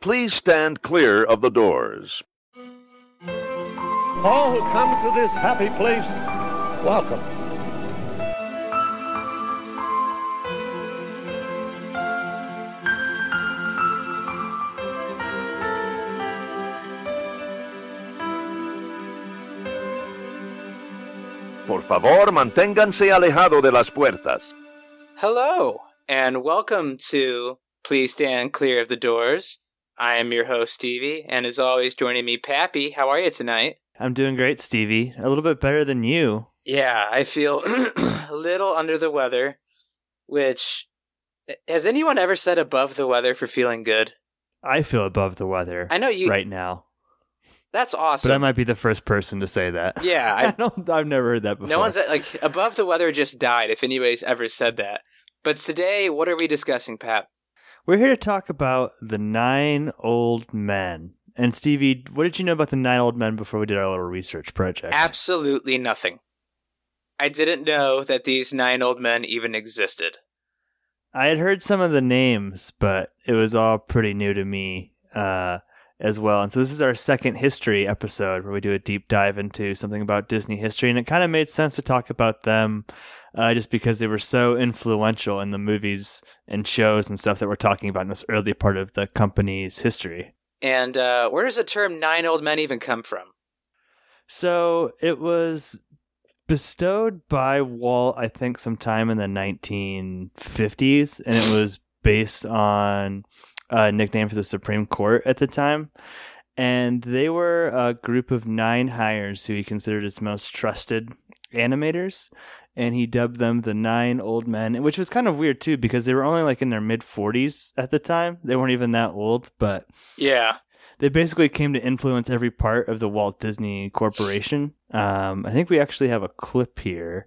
please stand clear of the doors. All who come to this happy place, welcome. Por favor, manténganse alejado de las puertas. Hello, and welcome to Please Stand Clear of the Doors. I am your host, Stevie, and as always, joining me, Pappy. How are you tonight? I'm doing great, Stevie. A little bit better than you. Yeah, I feel a little under the weather, which. Has anyone ever said above the weather for feeling good? I feel above the weather. I know you. right now, That's awesome. but I might be the first person to say that. Yeah, I I, don't. I've never heard that before. no one's like above the weather just died. If anybody's ever said that, but today, what are we discussing, Pap? We're here to talk about the nine old men. And Stevie, what did you know about the nine old men before we did our little research project? Absolutely nothing. I didn't know that these nine old men even existed. I had heard some of the names, but it was all pretty new to me uh, as well. And so this is our second history episode where we do a deep dive into something about Disney history, and it kind of made sense to talk about them uh, just because they were so influential in the movies and shows and stuff that we're talking about in this early part of the company's history. And uh, where does the term nine old men even come from? So it was bestowed by Walt, I think, sometime in the 1950s, and it was based on a nickname for the Supreme Court at the time. And they were a group of nine hires who he considered his most trusted animators. And he dubbed them the Nine Old Men, which was kind of weird too, because they were only like in their mid 40s at the time. They weren't even that old, but Yeah. they basically came to influence every part of the Walt Disney Corporation. Um, I think we actually have a clip here.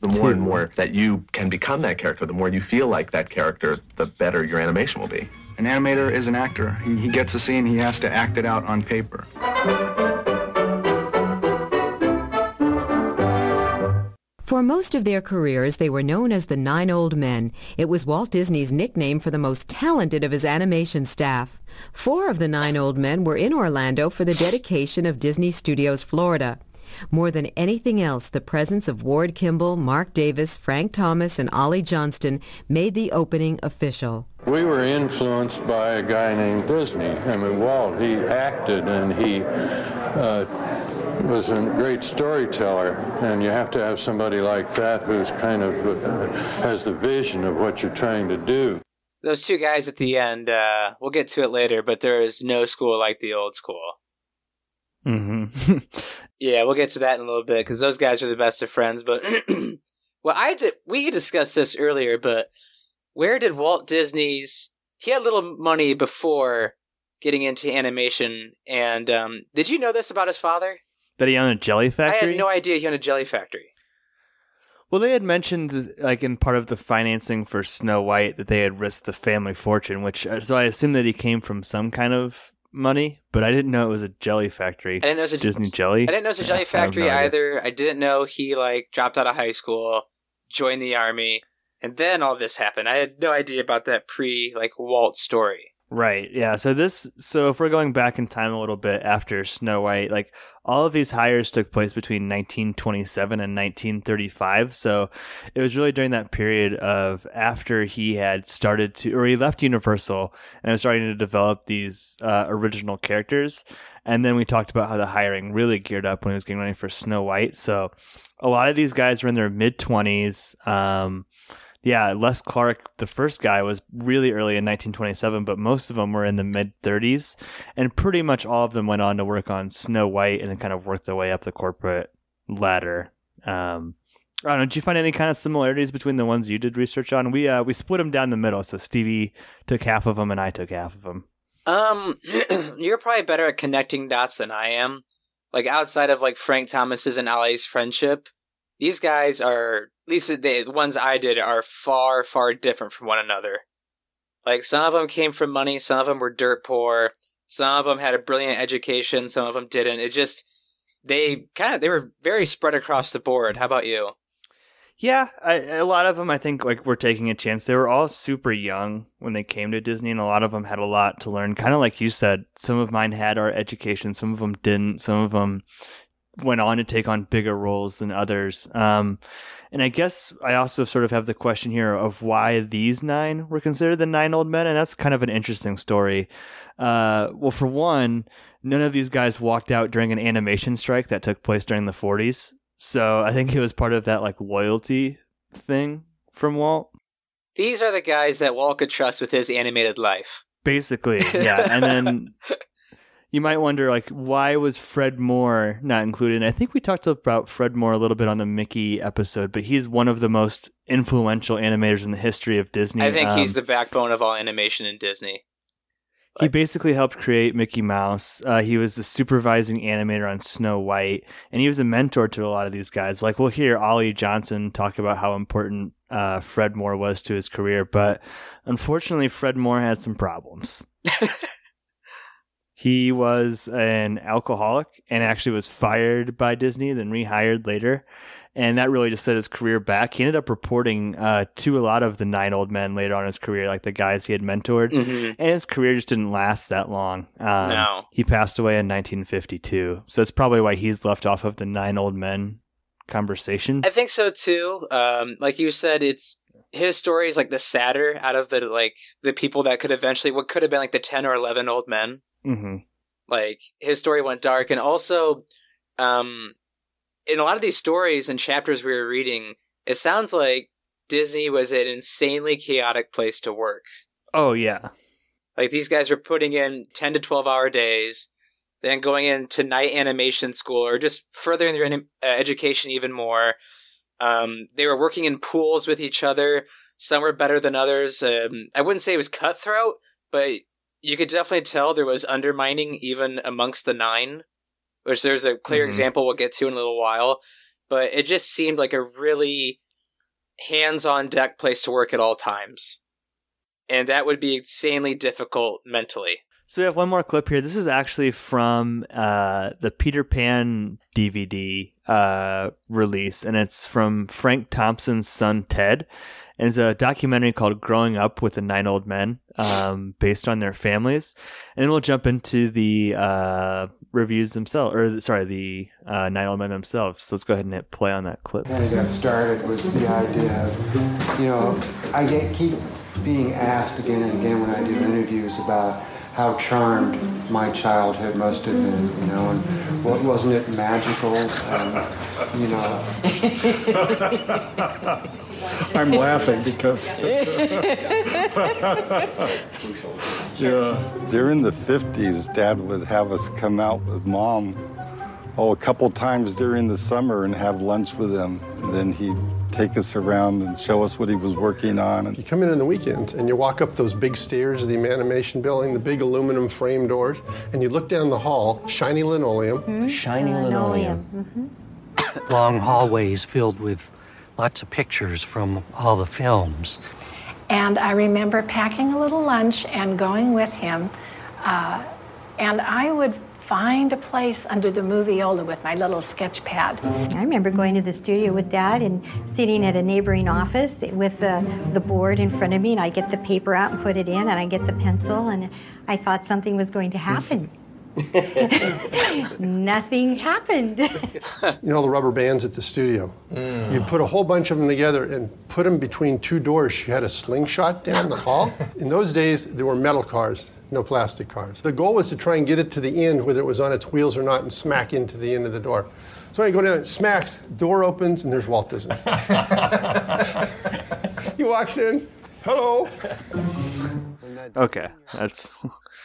the more and more that you can become that character, the more you feel like that character, the better your animation will be. An animator is an actor. He, he gets a scene, he has to act it out on paper. For most of their careers, they were known as the Nine Old Men. It was Walt Disney's nickname for the most talented of his animation staff. Four of the Nine Old Men were in Orlando for the dedication of Disney Studios Florida. More than anything else, the presence of Ward Kimball, Marc Davis, Frank Thomas, and Ollie Johnston made the opening official. We were influenced by a guy named Disney. I mean, Walt, he acted and he uh, was a great storyteller. And you have to have somebody like that who's kind of uh, has the vision of what you're trying to do. Those two guys at the end, uh, we'll get to it later, but there is no school like the old school. Mm-hmm. Yeah, we'll get to that in a little bit because those guys are the best of friends. But well, I did. We discussed this earlier, but where did Walt Disney's? He had little money before getting into animation, and um, did you know this about his father? That he owned a jelly factory? I had no idea he owned a jelly factory. well, they had mentioned, like in part of the financing for Snow White, that they had risked the family fortune. Which, uh, so I assume that he came from some kind of money, but I didn't know it was a jelly factory. I didn't know it was a, Disney jelly. I didn't know it was a Yeah, jelly I factory no either. I didn't know he like dropped out of high school, joined the army, and then all this happened. I had no idea about that pre like Walt story. Right. Yeah. So this so if we're going back in time a little bit after Snow White, like all of these hires took place between 1927 and 1935. So it was really during that period of after he had started to or he left Universal and was starting to develop these uh, original characters. And then we talked about how the hiring really geared up when he was getting ready for Snow White. So a lot of these guys were in their mid 20s. Um yeah, Les Clark, the first guy, was really early in 1927, but most of them were in the mid 30s, and pretty much all of them went on to work on Snow White and then kind of worked their way up the corporate ladder. Um, I don't know. Did you find any kind of similarities between the ones you did research on? We uh, we split them down the middle, so Stevie took half of them and I took half of them. Um, you're probably better at connecting dots than I am. Like outside of like Frank Thomas's and Ollie's friendship, these guys are at least the ones I did are far far different from one another. Like some of them came from money, some of them were dirt poor, some of them had a brilliant education, some of them didn't. It just they kind of they were very spread across the board. How about you? Yeah, I, a lot of them I think like were taking a chance. They were all super young when they came to Disney, and a lot of them had a lot to learn. Kind of like you said, some of mine had our education, some of them didn't. Some of them went on to take on bigger roles than others. Um, and I guess I also sort of have the question here of why these nine were considered the nine old men, and that's kind of an interesting story. Uh, well, for one, none of these guys walked out during an animation strike that took place during the 40s. So I think it was part of that like loyalty thing from Walt. These are the guys that Walt could trust with his animated life. Basically, yeah. and then you might wonder like why was Fred Moore not included? And I think we talked about Fred Moore a little bit on the Mickey episode, but he's one of the most influential animators in the history of Disney. I think he's Um, the backbone of all animation in Disney. He basically helped create Mickey Mouse. Uh, he was the supervising animator on Snow White, and he was a mentor to a lot of these guys. Like we'll hear Ollie Johnston talk about how important uh, Fred Moore was to his career, but unfortunately, Fred Moore had some problems. he was an alcoholic and actually was fired by Disney, then rehired later. And that really just set his career back. He ended up reporting uh, to a lot of the nine old men later on in his career, like the guys he had mentored Mhm. and his career just didn't last that long. Um, No. he passed away in 1952, so that's probably why he's left off of the nine old men conversation. I think so too. Um, like you said, it's his story is like the sadder out of the like the people that could eventually what could have been like the ten or eleven old men. Hmm Like his story went dark, and also, um, in a lot of these stories and chapters we were reading, it sounds like Disney was an insanely chaotic place to work. Oh yeah, Like these guys were putting in 10 to 12 hour days, then going into night animation school or just furthering their uh, education even more. Um, they were working in pools with each other. Some were better than others. Um, I wouldn't say it was cutthroat, but you could definitely tell there was undermining even amongst the nine, which there's a clear Mhm. example we'll get to in a little while. But it just seemed like a really hands on deck place to work at all times and that would be insanely difficult mentally. So we have one more clip here. This is actually from uh, the Peter Pan DVD uh, release, and it's from Frank Thompson's son Ted. And it's a documentary called "Growing Up with the Nine Old Men," um, based on their families. And we'll jump into the uh, reviews themselves, or sorry, the uh, Nine Old Men themselves. So let's go ahead and hit play on that clip. When I got started was the idea of, you know, I get, keep being asked again and again when I do interviews about how charmed my childhood must have been, you know, and what wasn't it magical, and, you know. I'm laughing because. yeah. During the 50s, Dad would have us come out with Mom, oh, a couple times during the summer and have lunch with him. And then he'd take us around and show us what he was working on. You come in on the weekends and you walk up those big stairs of the animation building, the big aluminum frame doors, and you look down the hall, shiny linoleum. Shiny linoleum. long hallways filled with lots of pictures from all the films. And I remember packing a little lunch and going with him. Uh, and I would find a place under the moviola with my little sketch pad. I remember going to the studio with Dad and sitting at a neighboring office with the, the board in front of me, and I get the paper out and put it in, and I get the pencil, and I thought something was going to happen. Nothing happened. You know the rubber bands at the studio? Mm. You put a whole bunch of them together and put them between two doors. You had a slingshot down the hall. In those days, there were metal cars, no plastic cars. The goal was to try and get it to the end, whether it was on its wheels or not, and smack into the end of the door. So I go down, it smacks, door opens, and there's Walt Disney. he walks in, hello. Okay, that's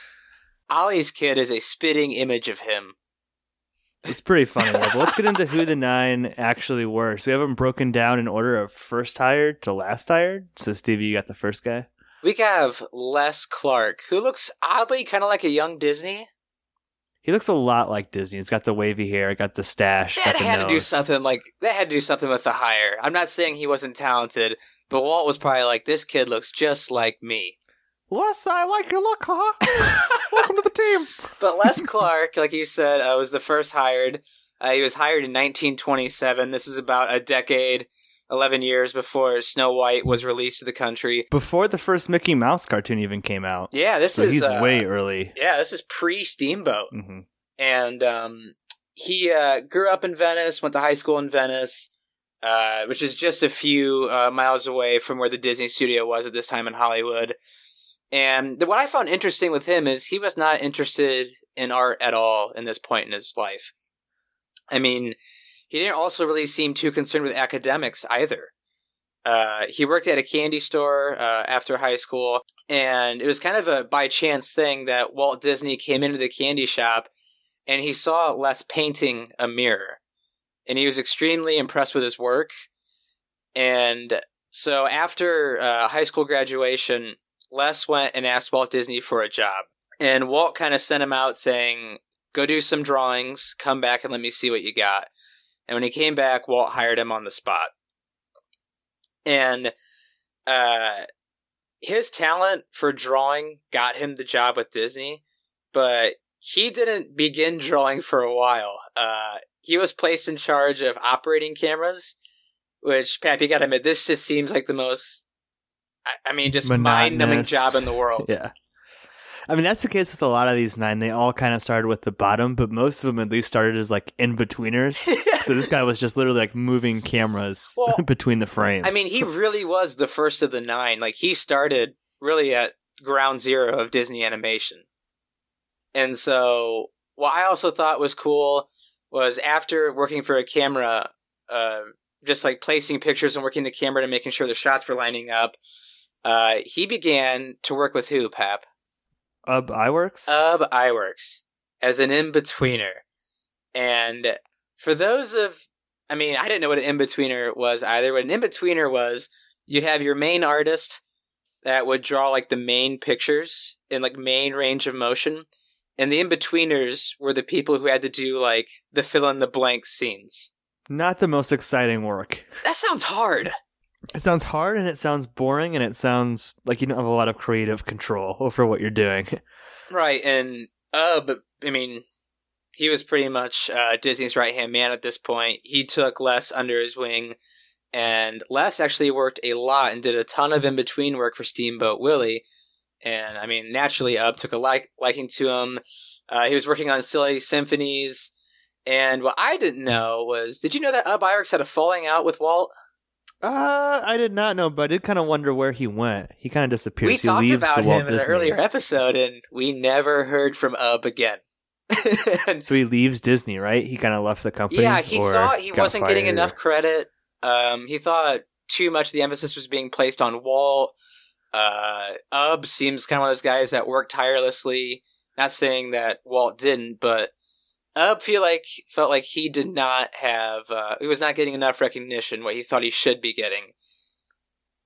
Ollie's kid is a spitting image of him. it's pretty funny. though. But let's get into who the nine actually were. So we have them broken down in order of first hired to last hired. So Stevie, you got the first guy. We have Les Clark, who looks oddly kind of like a young Disney. He looks a lot like Disney. He's got the wavy hair, got the stash, That had to do something like that had to do something with the hire. I'm not saying he wasn't talented, but Walt was probably like, "This kid looks just like me." Les, I like your look, huh? Welcome to the team. But Les Clark, like you said, uh, was the first hired. Uh, he was hired in 1927. This is about a decade 11 years before Snow White was released to the country. Before the first Mickey Mouse cartoon even came out. Yeah, this so is he's uh, way early. Yeah, this is pre Steamboat. hmm And um, he uh, grew up in Venice, went to high school in Venice, uh, which is just a few uh, miles away from where the Disney studio was at this time in Hollywood. And the, what I found interesting with him is he was not interested in art at all in this point in his life. I mean, he didn't also really seem too concerned with academics either. Uh, he worked at a candy store uh, after high school, and it was kind of a by chance thing that Walt Disney came into the candy shop and he saw Les painting a mirror. And he was extremely impressed with his work. And so after uh, high school graduation, Les went and asked Walt Disney for a job. And Walt kind of sent him out saying, Go do some drawings, come back and let me see what you got. And when he came back, Walt hired him on the spot. And uh, his talent for drawing got him the job with Disney, but he didn't begin drawing for a while. Uh, he was placed in charge of operating cameras, which, Pap, you gotta admit, this just seems like the most, I, I mean, just mind numbing job in the world. Yeah. I mean, that's the case with a lot of these nine. They all kind of started with the bottom, but most of them at least started as like in betweeners. so this guy was just literally like moving cameras Well, between the frames. I mean, he really was the first of the nine. Like, he started really at ground zero of Disney animation. And so, what I also thought was cool was after working for a camera, uh, just like placing pictures and working the camera to making sure the shots were lining up, uh, he began to work with who, Pap? Ub Iwerks. Ub Iwerks as an in betweener. And for those of, I mean, I didn't know what an in betweener was either. What an in betweener was, you'd have your main artist that would draw like the main pictures in like main range of motion. And the in betweeners were the people who had to do like the fill in the blank scenes. Not the most exciting work. That sounds hard. It sounds hard and it sounds boring and it sounds like you don't have a lot of creative control over what you're doing. Right, and uh, but I mean, he was pretty much uh, Disney's right hand man at this point. He took Les under his wing, and Les actually worked a lot and did a ton of in between work for Steamboat Willie. And I mean, naturally, Ub took a like liking to him. Uh, he was working on Silly Symphonies. And what I didn't know was, did you know that Ub Iwerks had a falling out with Walt? Uh, I did not know, but I did kind of wonder where he went. He kind of disappears. we he talked about him in an earlier episode, and we never heard from Ub again. So he leaves Disney, right? He kind of left the company. Yeah, he thought he wasn't getting enough or- credit. Um, he thought too much of the emphasis was being placed on Walt. Uh, Ub seems kind of one of those guys that worked tirelessly. Not saying that Walt didn't, but Ub feel like felt like he did not have uh, he was not getting enough recognition what he thought he should be getting.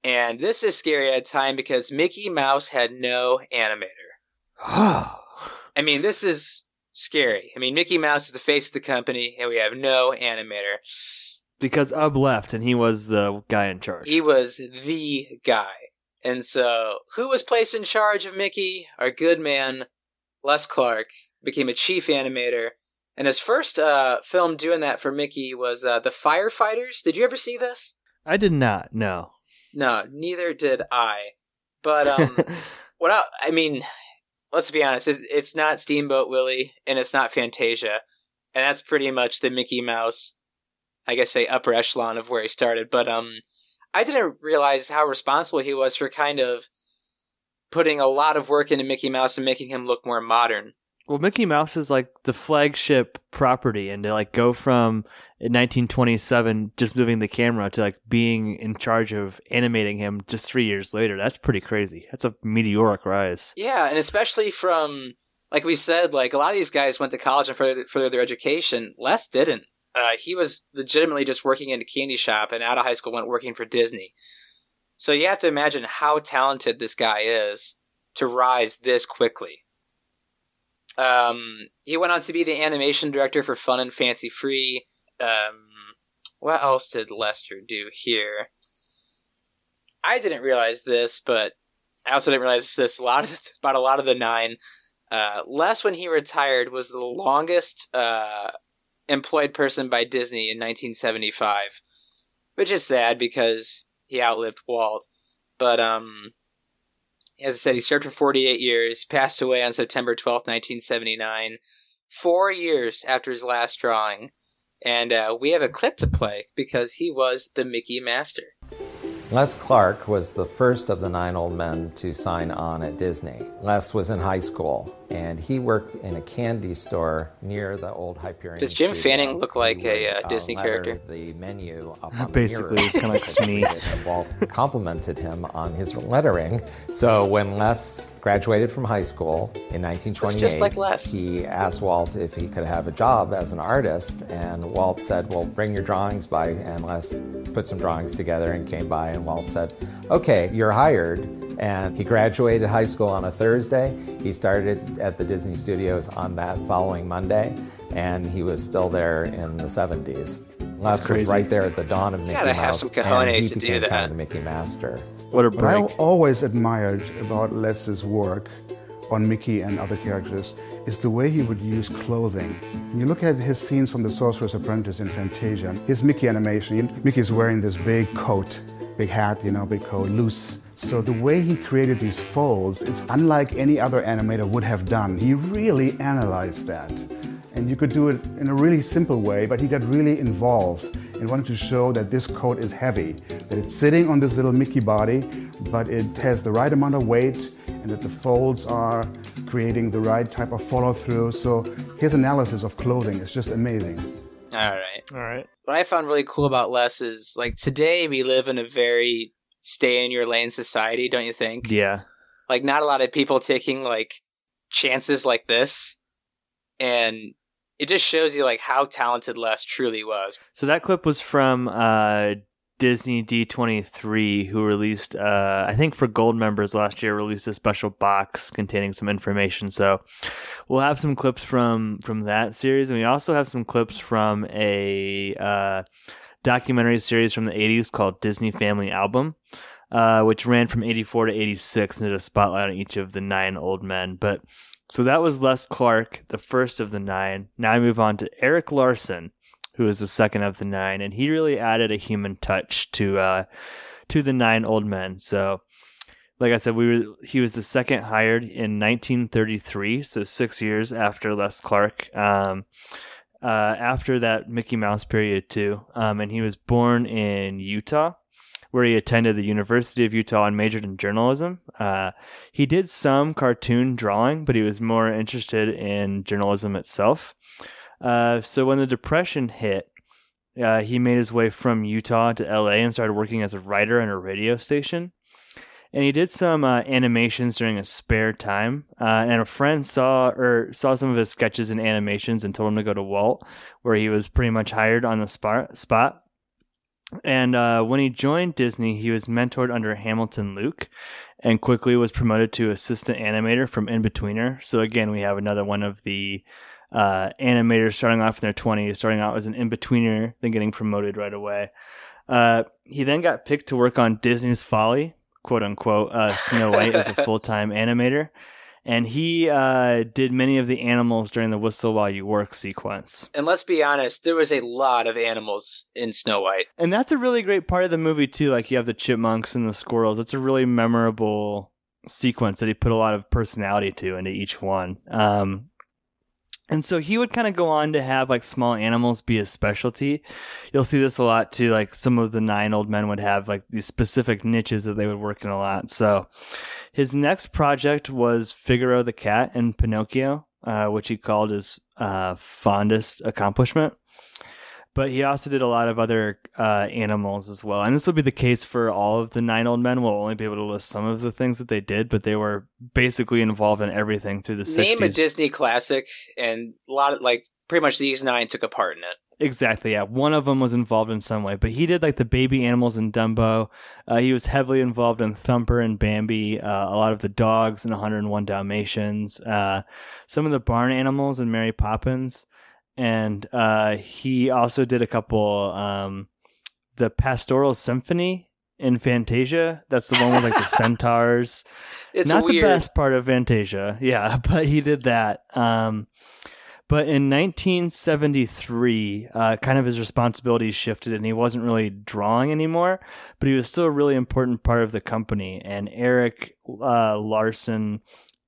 And this is scary at a time because Mickey Mouse had no animator. I mean, this is scary. I mean, Mickey Mouse is the face of the company, and we have no animator. because Ub left and he was the guy in charge. He was the guy. And so, who was placed in charge of Mickey? Our good man, Les Clark, became a chief animator. And his first uh, film doing that for Mickey was uh, The Firefighters. Did you ever see this? I did not. No. No, neither did I. But um, what I, I mean, let's be honest, it's, it's not Steamboat Willie and it's not Fantasia, and that's pretty much the Mickey Mouse, I guess, say upper echelon of where he started. But um, I didn't realize how responsible he was for kind of putting a lot of work into Mickey Mouse and making him look more modern. Well, Mickey Mouse is like the flagship property, and to like go from 1927 just moving the camera to like being in charge of animating him just three years later, that's pretty crazy. That's a meteoric rise. Yeah, and especially from like we said, like a lot of these guys went to college and further, further their education. Les didn't. Uh, he was legitimately just working in a candy shop, and out of high school went working for Disney. So you have to imagine how talented this guy is to rise this quickly. Um, he went on to be the animation director for Fun and Fancy Free. Um, what else did Lester do here? I didn't realize this, but I also didn't realize this a lot of, about a lot of the nine. Uh, Les, when he retired, was the longest uh, employed person by Disney in 1975. which is sad because he outlived Walt. But um, as I said, he served for 48 years. He passed away on September 12th, 1979, four years after his last drawing. And uh, we have a clip to play because he was the Mickey Master. Les Clark was the first of the nine old men to sign on at Disney. Les was in high school and he worked in a candy store near the old Hyperion. Does Jim studio. Fanning look like He a uh, Disney letter character? The menu up on Basically, the kinda like Smee. and Walt complimented him on his lettering. So when Les graduated from high school in 1928, just like Les. he asked Walt if he could have a job as an artist, and Walt said, "Well, bring your drawings by." And Les put some drawings together and came by, and Walt said, "Okay, you're hired." And he graduated high school on a Thursday. He started at the Disney Studios on that following Monday, and he was still there in the 70s. Les was right there at the dawn of Mickey Mouse. gotta have Mouse, some and cojones he to do that. kind of the Mickey Master. What a break. What I always admired about Les's work on Mickey and other characters is the way he would use clothing. When you look at his scenes from The Sorcerer's Apprentice in Fantasia, his Mickey animation, Mickey's wearing this big coat, big hat, you know, big coat, loose. So the way he created these folds is unlike any other animator would have done. He really analyzed that. And you could do it in a really simple way, but he got really involved and wanted to show that this coat is heavy, that it's sitting on this little Mickey body, but it has the right amount of weight, and that the folds are creating the right type of follow through. So his analysis of clothing is just amazing. All right. All right. What I found really cool about Les is like today we live in a very stay in your lane society, don't you think? Yeah. Like not a lot of people taking like chances like this. And it just shows you like how talented Les truly was. So that clip was from uh, Disney D23, who released, uh, I think for gold members last year, released a special box containing some information. So we'll have some clips from from that series, and we also have some clips from a uh, documentary series from the 80s called Disney Family Album. Uh, which ran from 84 to 86 and did a spotlight on each of the nine old men. But so that was Les Clark, the first of the nine. Now I move on to Eric Larson, who is the second of the nine, and he really added a human touch to uh, to the nine old men. So, like I said, we were he was the second hired in 1933, so six years after Les Clark. Um, uh, after that Mickey Mouse period too, um, and he was born in Utah where he attended the University of Utah and majored in journalism. Uh, he did some cartoon drawing, but he was more interested in journalism itself. Uh, so when the Depression hit, uh, he made his way from Utah to LA and started working as a writer on a radio station. And he did some uh, animations during his spare time. Uh, and a friend saw or saw some of his sketches and animations and told him to go to Walt, where he was pretty much hired on the spot. spot. And uh, when he joined Disney, he was mentored under Hamilton Luske and quickly was promoted to assistant animator from In-Betweener. So again, we have another one of the uh, animators starting off in their 20s, starting out as an In-Betweener, then getting promoted right away. Uh, he then got picked to work on Disney's Folly, quote unquote, uh, Snow White as a full-time animator. And he uh, did many of the animals during the Whistle While You Work sequence. And let's be honest, there was a lot of animals in Snow White. And that's a really great part of the movie too. Like you have the chipmunks and the squirrels. It's a really memorable sequence that he put a lot of personality to into each one. Um, and so he would kind of go on to have like small animals be his specialty. You'll see this a lot too. Like some of the nine old men would have like these specific niches that they would work in a lot. So his next project was Figaro the cat and Pinocchio, uh, which he called his uh, fondest accomplishment but he also did a lot of other uh, animals as well. And this will be the case for all of the nine old men. We'll only be able to list some of the things that they did, but they were basically involved in everything through the Name 60s. a Disney classic, and a lot of like pretty much these nine took a part in it. Exactly, yeah. One of them was involved in some way, but he did like the baby animals in Dumbo. Uh, he was heavily involved in Thumper and Bambi, uh, a lot of the dogs in 101 Dalmatians, uh, some of the barn animals in Mary Poppins, and uh, he also did a couple, um, the Pastoral Symphony in Fantasia. That's the one with like the centaurs. It's Not weird. the best part of Fantasia, yeah, but he did that. Um, But in 1973, uh, kind of his responsibilities shifted and he wasn't really drawing anymore, but he was still a really important part of the company. And Eric uh, Larson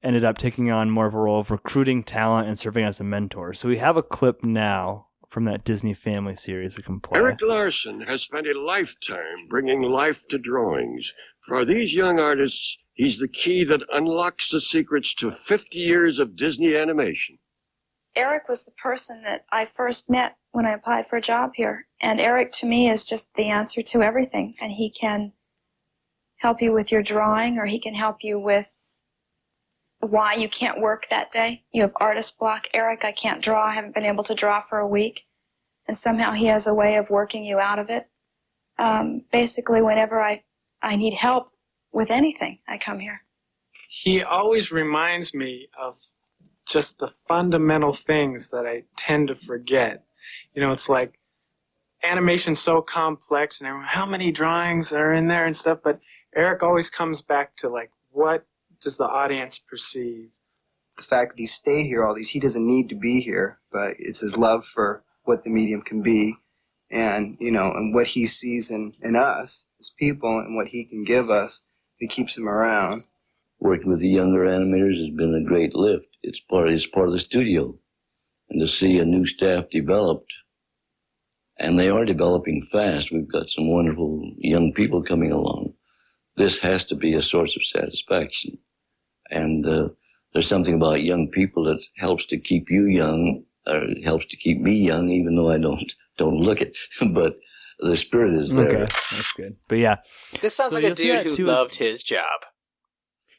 ended up taking on more of a role of recruiting talent and serving as a mentor. So we have a clip now from that Disney family series we can play. Eric Larson has spent a lifetime bringing life to drawings. For these young artists, he's the key that unlocks the secrets to 50 years of Disney animation. Eric was the person that I first met when I applied for a job here. And Eric to me is just the answer to everything. And he can help you with your drawing or he can help you with why you can't work that day. You have artist block. Eric, I can't draw. I haven't been able to draw for a week. And somehow he has a way of working you out of it. Um, basically, whenever I, I need help with anything, I come here. He always reminds me of just the fundamental things that I tend to forget. You know, it's like animation's so complex and how many drawings are in there and stuff, but Eric always comes back to like what does the audience perceive? The fact that he stayed here all these, he doesn't need to be here, but it's his love for what the medium can be and, you know, and what he sees in, in us as people and what he can give us that keeps him around. Working with the younger animators has been a great lift. It's part, it's part of the studio. And to see a new staff developed, and they are developing fast. We've got some wonderful young people coming along. This has to be a source of satisfaction. And uh, there's something about young people that helps to keep you young, or helps to keep me young, even though I don't don't look it. but the spirit is there. Okay, that's good. But yeah, This sounds So like a dude who too- loved his job.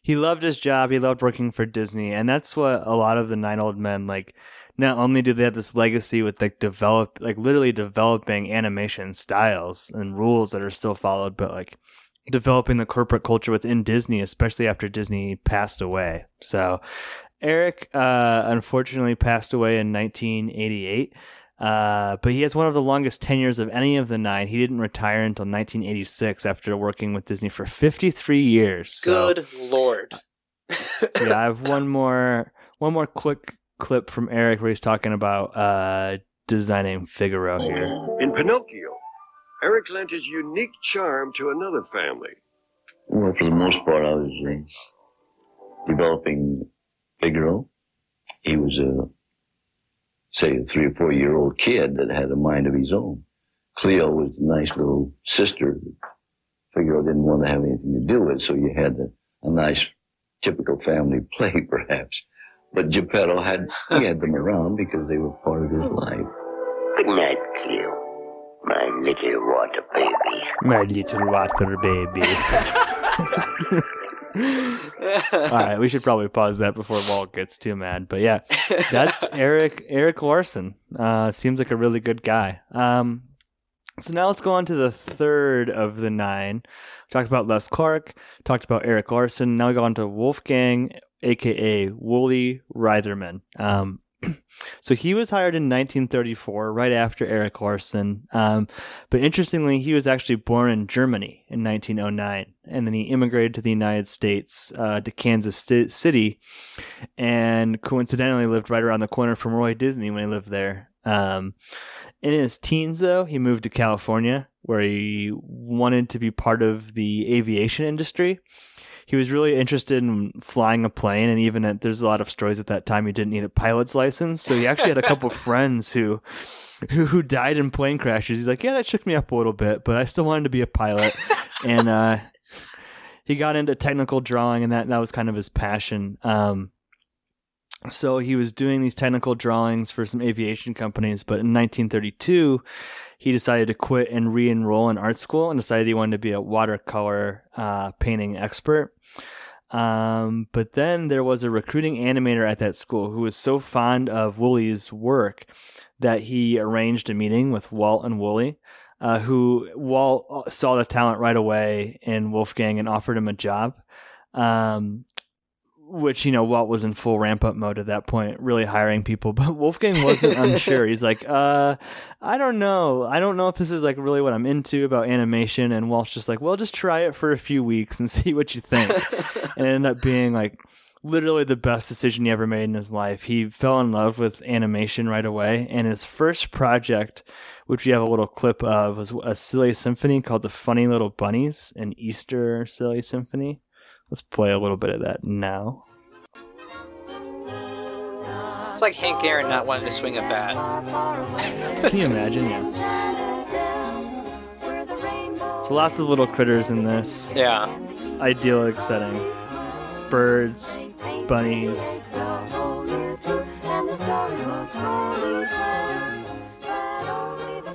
he loved his job. He loved working for Disney, and that's what a lot of the nine old men like. Not only do they have this legacy with like develop, like literally developing animation styles and rules that are still followed, but like developing the corporate culture within Disney, especially after Disney passed away. So, Eric uh, unfortunately passed away in 1988. Uh, but he has one of the longest tenures of any of the nine. He didn't retire until 1986 after working with Disney for 53 years. So- Good lord. yeah, I have one more one more quick clip from Eric where he's talking about uh, designing Figaro here. In Pinocchio, Eric lent his unique charm to another family. Well, for the most part, I was uh, developing Figaro. He was a, say, a three or four year old kid that had a mind of his own. Cleo was a nice little sister that Figaro didn't want to have anything to do with, so you had a, a nice, typical family play, perhaps. But Geppetto had, he had them around because they were part of his life. Good night, Cleo. My little water baby. My little water baby. All right, we should probably pause that before Walt gets too mad. But yeah, that's Eric Eric Larson. Uh, seems like a really good guy. Um, so now let's go on to the third of the nine. We talked about Les Clark, talked about Eric Larson. Now we go on to Wolfgang, aka Woolie Reitherman. Um, so he was hired in 1934, right after Eric Larson. Um, but interestingly, he was actually born in Germany in 1909, and then he immigrated to the United States, uh, to Kansas City, and coincidentally lived right around the corner from Roy Disney when he lived there. Um, in his teens, though, he moved to California, where he wanted to be part of the aviation industry he was really interested in flying a plane and even at, there's a lot of stories at that time he didn't need a pilot's license so he actually had a couple friends who, who who died in plane crashes. He's like yeah that shook me up a little bit but i still wanted to be a pilot. And uh, he got into technical drawing and that that was kind of his passion. Um, so he was doing these technical drawings for some aviation companies but in 1932 he decided to quit and re-enroll in art school and decided he wanted to be a watercolor uh, painting expert. Um, but then there was a recruiting animator at that school who was so fond of Woolie's work that he arranged a meeting with Walt and Woolie, uh, who Walt saw the talent right away in Wolfgang and offered him a job. Um, which you know Walt was in full ramp up mode at that point, really hiring people. But Wolfgang wasn't unsure. He's like, uh, I don't know. I don't know if this is like really what I'm into about animation. And Walt's just like, well, just try it for a few weeks and see what you think. and it ended up being like literally the best decision he ever made in his life. He fell in love with animation right away, and his first project, which we have a little clip of, was a silly symphony called The Funny Little Bunnies, an Easter silly symphony. Let's play a little bit of that now. It's like Hank Aaron not wanting to swing a bat. Can you imagine? Yeah. So lots of little critters in this. Yeah. Idyllic setting. Birds, bunnies.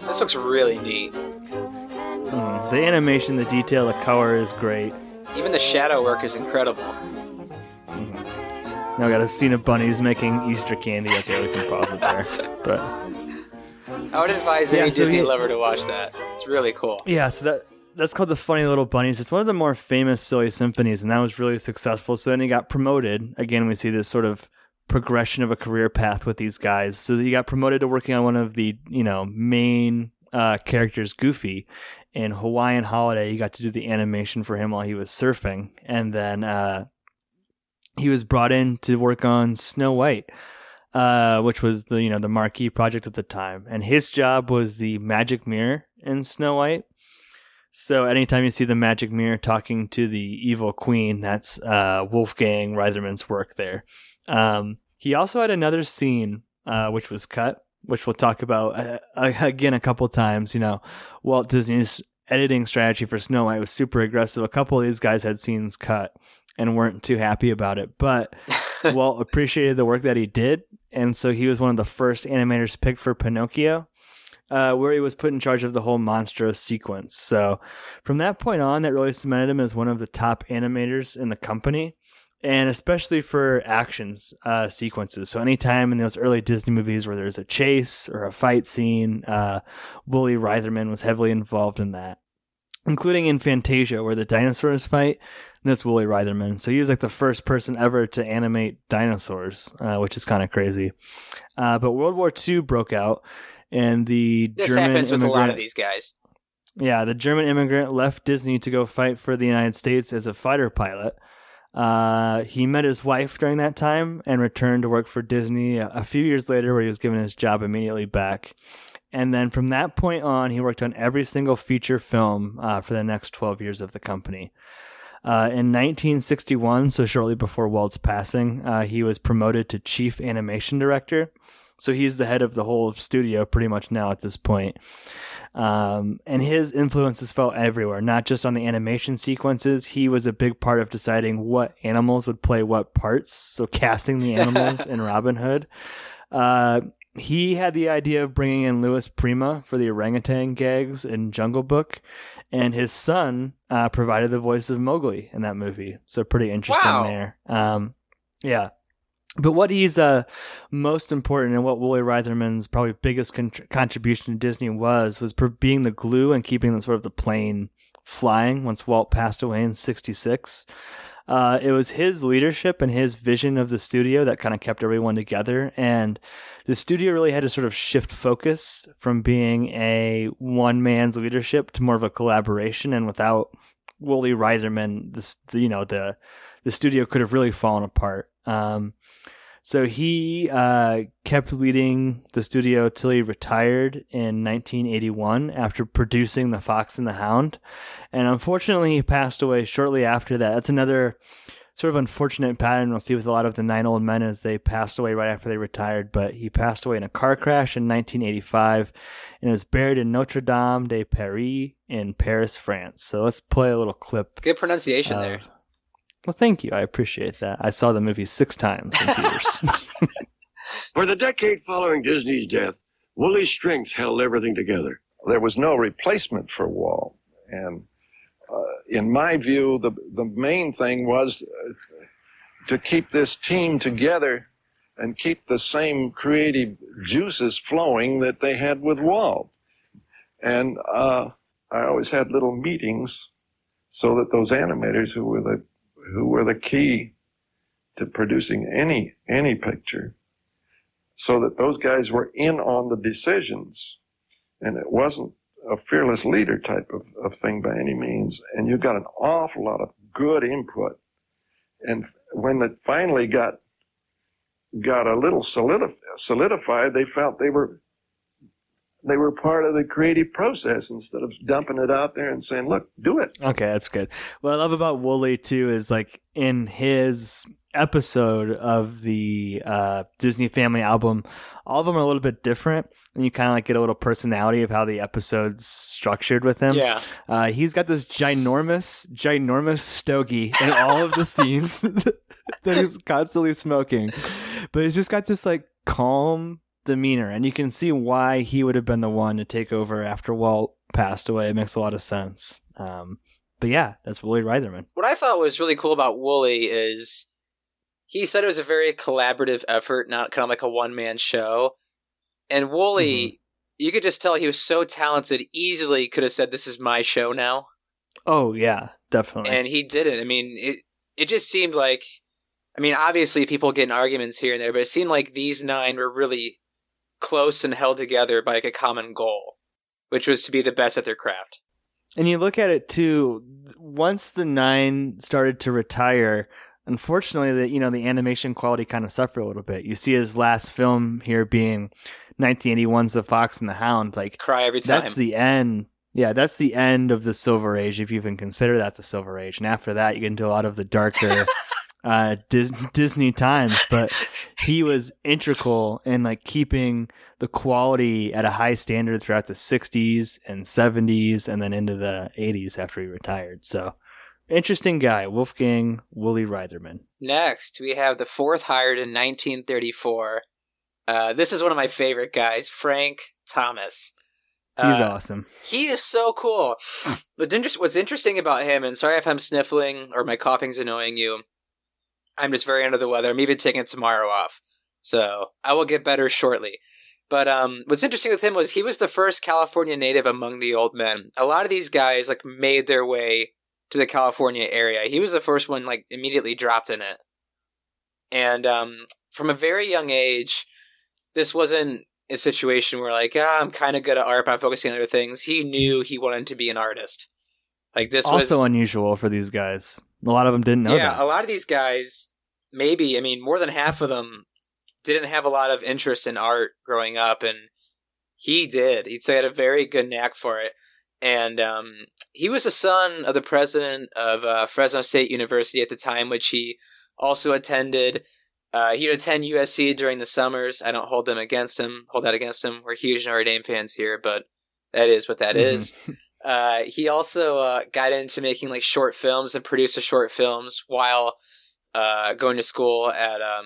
This looks really neat. Mm, the animation, the detail, the color is great. Even the shadow work is incredible. Now I got a scene of bunnies making Easter candy. Okay, we can pause it there. But I would advise Yeah, any so Disney he- lover to watch that. It's really cool. yeah, so that that's called the Funny Little Bunnies. It's one of the more famous silly symphonies, and that was really successful. So then he got promoted. Again, we see this sort of progression of a career path with these guys. So he got promoted to working on one of the you know main uh, characters, Goofy. In Hawaiian Holiday, he got to do the animation for him while he was surfing, and then uh, he was brought in to work on Snow White, uh, which was the you know the marquee project at the time, and his job was the magic mirror in Snow White. So anytime you see the magic mirror talking to the evil queen, that's uh, Wolfgang Reitherman's work there. Um, he also had another scene uh, which was cut, which we'll talk about uh, again a couple times. You know, Walt Disney's editing strategy for Snow White was super aggressive. A couple of these guys had scenes cut and weren't too happy about it, but Walt appreciated the work that he did, and so he was one of the first animators picked for Pinocchio uh, where he was put in charge of the whole Monstro sequence. So from that point on, that really cemented him as one of the top animators in the company, and especially for actions uh, sequences. So anytime in those early Disney movies where there's a chase or a fight scene, uh, Woolie Reitherman was heavily involved in that. Including in Fantasia, where the dinosaurs fight, and that's Woolie Reitherman. So he was like the first person ever to animate dinosaurs, uh, which is kind of crazy. Uh, but World War II broke out, and the This German happens with a lot of these guys. yeah, the German immigrant left Disney to go fight for the United States as a fighter pilot. Uh, he met his wife during that time and returned to work for Disney a, a few years later, where he was given his job immediately back. And then from that point on, he worked on every single feature film uh, for the next 12 years of the company. Uh, in 1961, so shortly before Walt's passing, uh, he was promoted to chief animation director. So he's the head of the whole studio pretty much now at this point. Um, and his influences felt everywhere, not just on the animation sequences. He was a big part of deciding what animals would play what parts. So casting the animals in Robin Hood. Uh, he had the idea of bringing in Louis Prima for the orangutan gags in Jungle Book, and his son uh, provided the voice of Mowgli in that movie. So pretty interesting Wow. there. Um, yeah. But what he's uh, most important and what Woolie Reitherman's probably biggest con- contribution to Disney was was per- being the glue and keeping the sort of the plane flying once Walt passed away in '66. Uh, it was his leadership and his vision of the studio that kind of kept everyone together. And the studio really had to sort of shift focus from being a one man's leadership to more of a collaboration. And without Woolie Reitherman, this, you know, the, the studio could have really fallen apart. Um, so he uh, kept leading the studio till he retired in 1981 after producing The Fox and the Hound. And unfortunately, he passed away shortly after that. That's another sort of unfortunate pattern we'll see with a lot of the nine old men as they passed away right after they retired. But he passed away in a car crash in 1985 and is buried in Notre Dame de Paris in Paris, France. So let's play a little clip. Good pronunciation Uh, there. Well, thank you. I appreciate that. I saw the movie six times in theaters. For the decade following Disney's death, Woolie's strength held everything together. There was no replacement for Walt, and uh, in my view, the the main thing was uh, to keep this team together and keep the same creative juices flowing that they had with Walt. And uh, I always had little meetings so that those animators who were the who were the key to producing any any picture, so that those guys were in on the decisions, and it wasn't a fearless leader type of, of thing by any means. And you got an awful lot of good input. And when it finally got got a little solidif- solidified, they felt they were they were part of the creative process instead of dumping it out there and saying, "Look, do it." Okay, that's good. What I love about Woolie too is like in his episode of the uh, Disney Family album, all of them are a little bit different, and you kind of like get a little personality of how the episode's structured with him. Yeah. uh, he's got this ginormous, ginormous stogie in all of the scenes that he's constantly smoking, but he's just got this like calm demeanor, and you can see why he would have been the one to take over after Walt passed away. It makes a lot of sense. Um, but yeah, that's Woolie Reitherman. What I thought was really cool about Woolie is he said it was a very collaborative effort, not kind of like a one man show. And Woolie, Mm-hmm. you could just tell he was so talented, easily could have said, This is my show now. Oh yeah, definitely. And he didn't. I mean, it it just seemed like I mean, obviously people get in arguments here and there, but it seemed like these nine were really close and held together by like a common goal, which was to be the best at their craft. And you look at it too. Once the nine started to retire, unfortunately, the you know the animation quality kind of suffered a little bit. You see his last film here being 1981's The Fox and the Hound. Like Cry every time. That's the end. Yeah, that's the end of the Silver Age, if you even consider that the Silver Age. And after that, you get into a lot of the darker uh, Dis- Disney times. But he was integral in like keeping the quality at a high standard throughout the 60s and 70s, and then into the 80s after he retired. So interesting guy, Wolfgang Woolie Reitherman. Next, we have the fourth hired in 1934. Uh, this is one of my favorite guys, Frank Thomas. He's Uh, awesome. He is so cool. But inter- what's interesting about him, and sorry if I'm sniffling or my coughing's annoying you, I'm just very under the weather. I'm even taking tomorrow off. So I will get better shortly. But um, what's interesting with him was he was the first California native among the old men. A lot of these guys like made their way to the California area. He was the first one like immediately dropped in it. And um, from a very young age, this wasn't a situation where like, ah, I'm kind of good at art, but I'm focusing on other things. He knew he wanted to be an artist. Like this also was unusual for these guys. A lot of them didn't know yeah, that. a lot of these guys, maybe, I mean, more than half of them didn't have a lot of interest in art growing up, and he did. He'd say had a very good knack for it. And um, he was the son of the president of uh, Fresno State University at the time, which he also attended. Uh, he would attend USC during the summers. I don't hold them against him, hold that against him. We're huge Notre Dame fans here, but that is what that Mhm. is. Uh, he also uh, got into making like short films and produced short films while uh, going to school at um,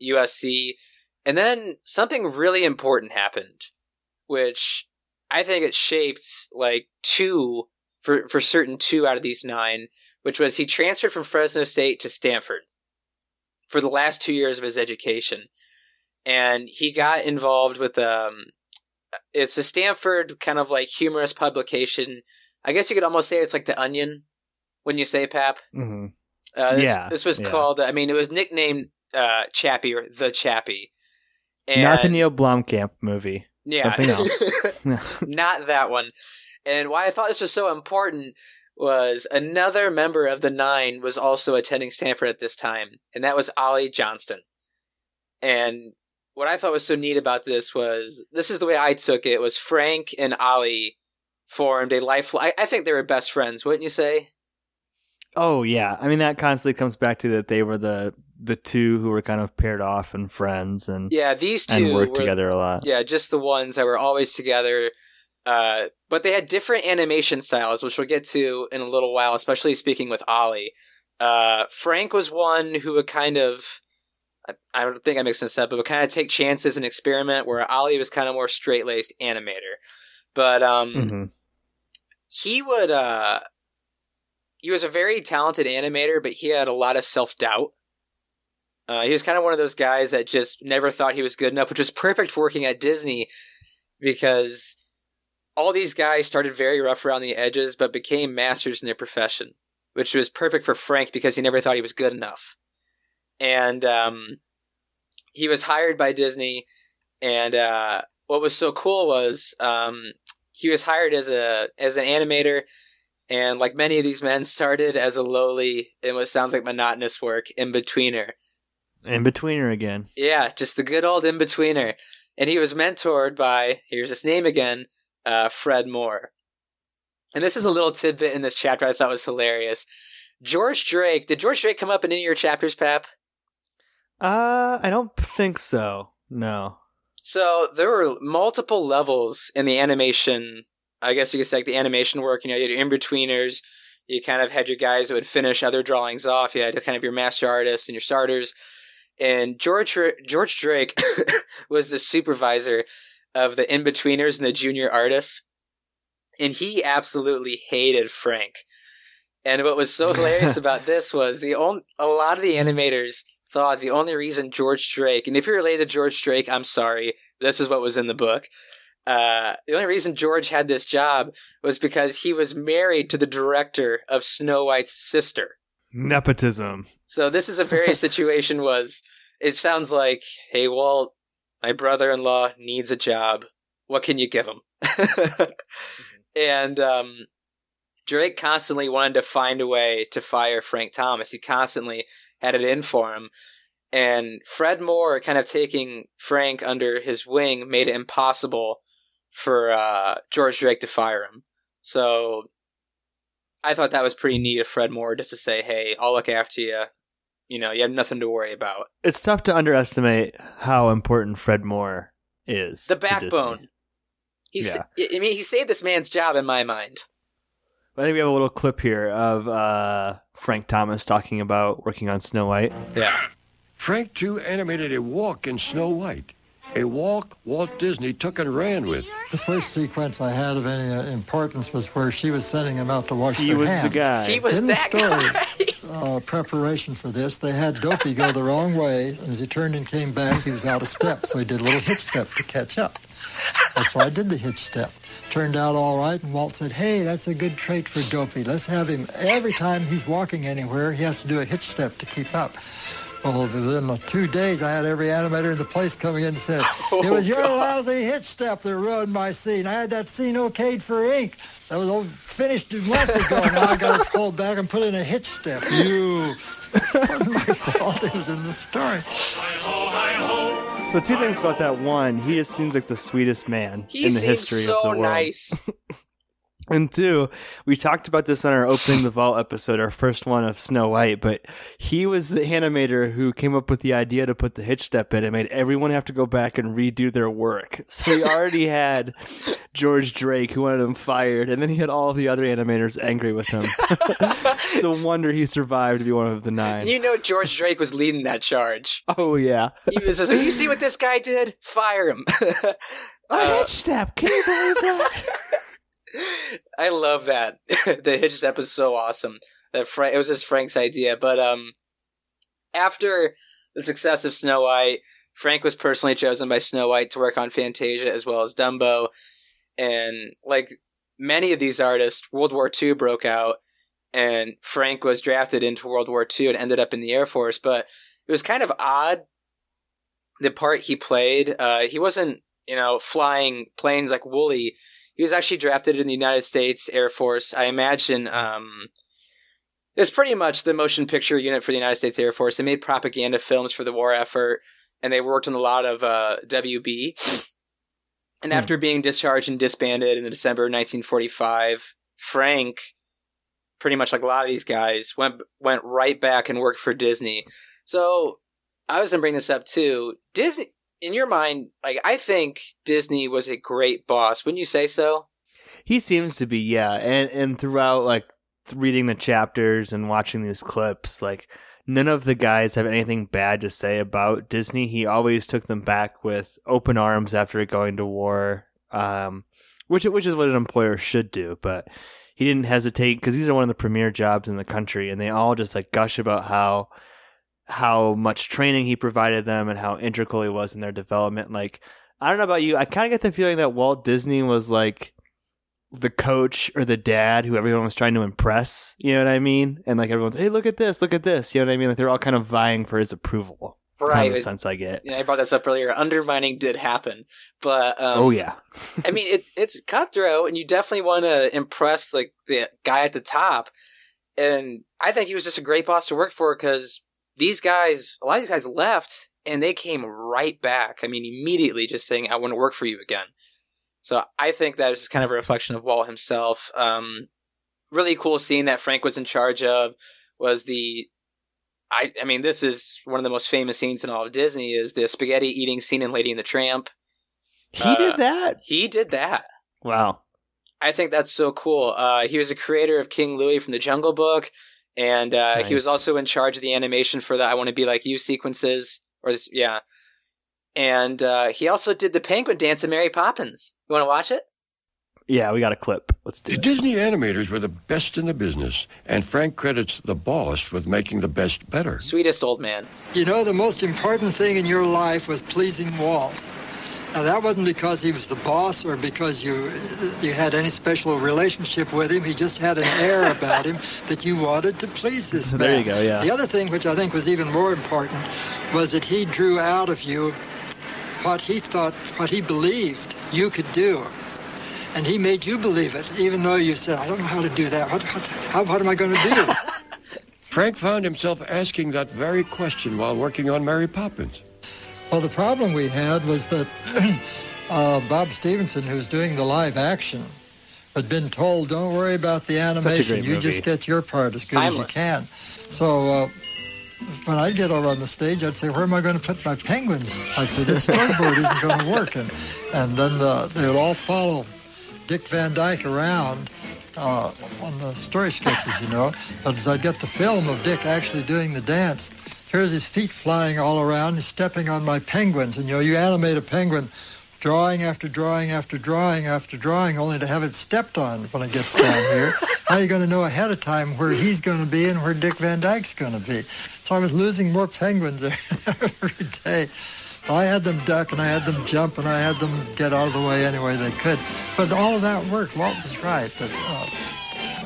USC. And then something really important happened, which I think it shaped like two for for certain two out of these nine, which was he transferred from Fresno State to Stanford for the last two years of his education, and he got involved with um, it's a Stanford kind of like humorous publication. I guess you could almost say it's like the Onion when you say Pap. Mm-hmm. Uh, this, Yeah, this was yeah. called. I mean, it was nicknamed uh, Chappie or the Chappie. And Not the Neil Blomkamp movie. Yeah. Something else. not that one. And why I thought this was so important was another member of the nine was also attending Stanford at this time, and that was Ollie Johnston. And what I thought was so neat about this was this is the way I took it was Frank and Ollie formed a lifelong. I, I think they were best friends, wouldn't you say? Oh yeah, I mean that constantly comes back to that they were the the two who were kind of paired off and friends and Yeah, these and two worked were- together a lot. Yeah, just the ones that were always together. Uh, but they had different animation styles, which we'll get to in a little while, especially speaking with Ollie. Uh, Frank was one who would kind of, I, I don't think I'm mixing this up, but would kind of take chances and experiment, where Ollie was kind of more straight laced animator. But um, Mhm. he would, uh, he was a very talented animator, but he had a lot of self doubt. Uh, he was kind of one of those guys that just never thought he was good enough, which was perfect for working at Disney because all these guys started very rough around the edges, but became masters in their profession, which was perfect for Frank because he never thought he was good enough. And um, he was hired by Disney, and uh, what was so cool was um, he was hired as a as an animator, And like many of these men, started as a lowly and what sounds like monotonous work in betweener. In betweener again. Yeah, just the good old in betweener. And he was mentored by, here's his name again, uh, Fred Moore. And this is a little tidbit in this chapter I thought was hilarious. George Drake, did George Drake come up in any of your chapters, Pap? Uh, I don't think so. No. So there were multiple levels in the animation. I guess you could say like the animation work. You know, you had your in betweeners. You kind of had your guys that would finish other drawings off. You had kind of your master artists and your starters. And George George Drake was the supervisor of the in betweeners and the junior artists, and he absolutely hated Frank. And what was so hilarious about this was the only a lot of the animators thought the only reason George Drake, and if you're related to George Drake, I'm sorry, this is what was in the book. Uh, the only reason George had this job was because he was married to the director of Snow White's sister. Nepotism. So this is a very situation was it sounds like, hey Walt, my brother-in-law needs a job. What can you give him? and um, Drake constantly wanted to find a way to fire Frank Thomas. He constantly it in for him. And Fred Moore kind of taking Frank under his wing made it impossible for uh, George Drake to fire him. So I thought that was pretty neat of Fred Moore just to say, hey, I'll look after you. You know, you have nothing to worry about. It's tough to underestimate how important Fred Moore is. The backbone. He's, yeah. I mean, he saved this man's job in my mind. I think we have a little clip here of uh, Frank Thomas talking about working on Snow White. Yeah. Frank, too, animated a walk in Snow White. A walk Walt Disney took and ran with. The first sequence I had of any uh, importance was where she was sending him out to wash he their was the guy. He was in that the story, uh, preparation for this, they had Dopey go the wrong way, and as he turned and came back, he was out of step, so he did a little hitch step to catch up. That's why I did the hitch step. Turned out all right, and Walt said, hey, that's a good trait for Dopey. Let's have him, every time he's walking anywhere, he has to do a hitch step to keep up. Well, within the two days, I had every animator in the place coming in and said, oh, it was your lousy hitch step that ruined my scene. I had that scene okayed for ink. That was all finished a month ago. Now I got to pull back and put in a hitch step. You. It wasn't my fault. It was in the story. So two things about that. One, he just seems like the sweetest man He in the history so of the world. nice. And two, we talked about this on our opening the vault episode, our first one of Snow White, but he was the animator who came up with the idea to put the hitch step in and made everyone have to go back and redo their work. So he already had George Drake who wanted him fired, and then he had all the other animators angry with him. it's a wonder he survived to be one of the nine. You know, George Drake was leading that charge. Oh yeah. He was just like, you see what this guy did? Fire him. A hitch step. Can you believe that? I love that. the hitch step is so awesome. That Frank, it was just Frank's idea. But um, after the success of Snow White, Frank was personally chosen by Snow White to work on Fantasia as well as Dumbo. And like many of these artists, World War II broke out, and Frank was drafted into World War II and ended up in the Air Force. But it was kind of odd the part he played. Uh, he wasn't, you know, flying planes like Woolie. He was actually drafted in the United States Air Force. I imagine um, it's pretty much the motion picture unit for the United States Air Force. They made propaganda films for the war effort, and they worked on a lot of uh, WB. And after being discharged and disbanded in December of 1945, Frank, pretty much like a lot of these guys, went went right back and worked for Disney. So I was gonna bring this up too. Disney, in your mind, like I think Disney was a great boss. Wouldn't you say so? He seems to be, yeah. And and throughout like reading the chapters and watching these clips, like none of the guys have anything bad to say about Disney. He always took them back with open arms after going to war, um, which which is what an employer should do. But he didn't hesitate because these are one of the premier jobs in the country, and they all just like gush about how how much training he provided them and how integral he was in their development. Like I don't know about you, I kind of get the feeling that Walt Disney was like the coach or the dad who everyone was trying to impress. You know what I mean? And like everyone's, hey, look at this, look at this. You know what I mean? Like they're all kind of vying for his approval. It's kind of Right. the sense I get. Yeah, I brought this up earlier. Undermining did happen, but um, oh yeah. I mean, it, it's cutthroat, and you definitely want to impress like the guy at the top. And I think he was just a great boss to work for because these guys, a lot of these guys left, and they came right back. I mean, immediately just saying, "I want to work for you again." So I think that is just kind of a reflection of Walt himself. Um, really cool scene that Frank was in charge of was the. I, I mean, this is one of the most famous scenes in all of Disney. Is the spaghetti eating scene in Lady and the Tramp. He did Uh, that. He did that. Wow. I think that's so cool. Uh, he was a creator of King Louis from the Jungle Book, and uh, he was also in charge of the animation for the "I Want to Be Like You" sequences. Or this, yeah, and uh, he also did the penguin dance in Mary Poppins. You want to watch it? Yeah, we got a clip. Let's do The it. Disney animators were the best in the business, and Frank credits the boss with making the best better. Sweetest old man. You know, the most important thing in your life was pleasing Walt. Now, that wasn't because he was the boss or because you you had any special relationship with him. He just had an air about him that you wanted to please this man. There you go, yeah. The other thing, which I think was even more important, was that he drew out of you what he thought, what he believed you could do. And he made you believe it, even though you said, I don't know how to do that. What, what, how, what am I going to do? Frank found himself asking that very question while working on Mary Poppins. Well, the problem we had was that uh, Bob Stevenson, who's doing the live action, had been told, "Don't worry about the animation. You movie. just get your part as good as you can." So uh, when I'd get over on the stage, I'd say, "Where am I going to put my penguins?" I'd say, "This storyboard isn't going to work," and and then the, they would all follow Dick Van Dyke around. Uh, on the story sketches, you know, but as I get the film of Dick actually doing the dance, here's his feet flying all around, stepping on my penguins, and you know, you animate a penguin drawing after drawing after drawing after drawing, only to have it stepped on when it gets down here. How are you going to know ahead of time where he's going to be and where Dick Van Dyke's going to be? So I was losing more penguins every day. I had them duck and I had them jump and I had them get out of the way any way they could. But all of that worked. Walt was right. That uh,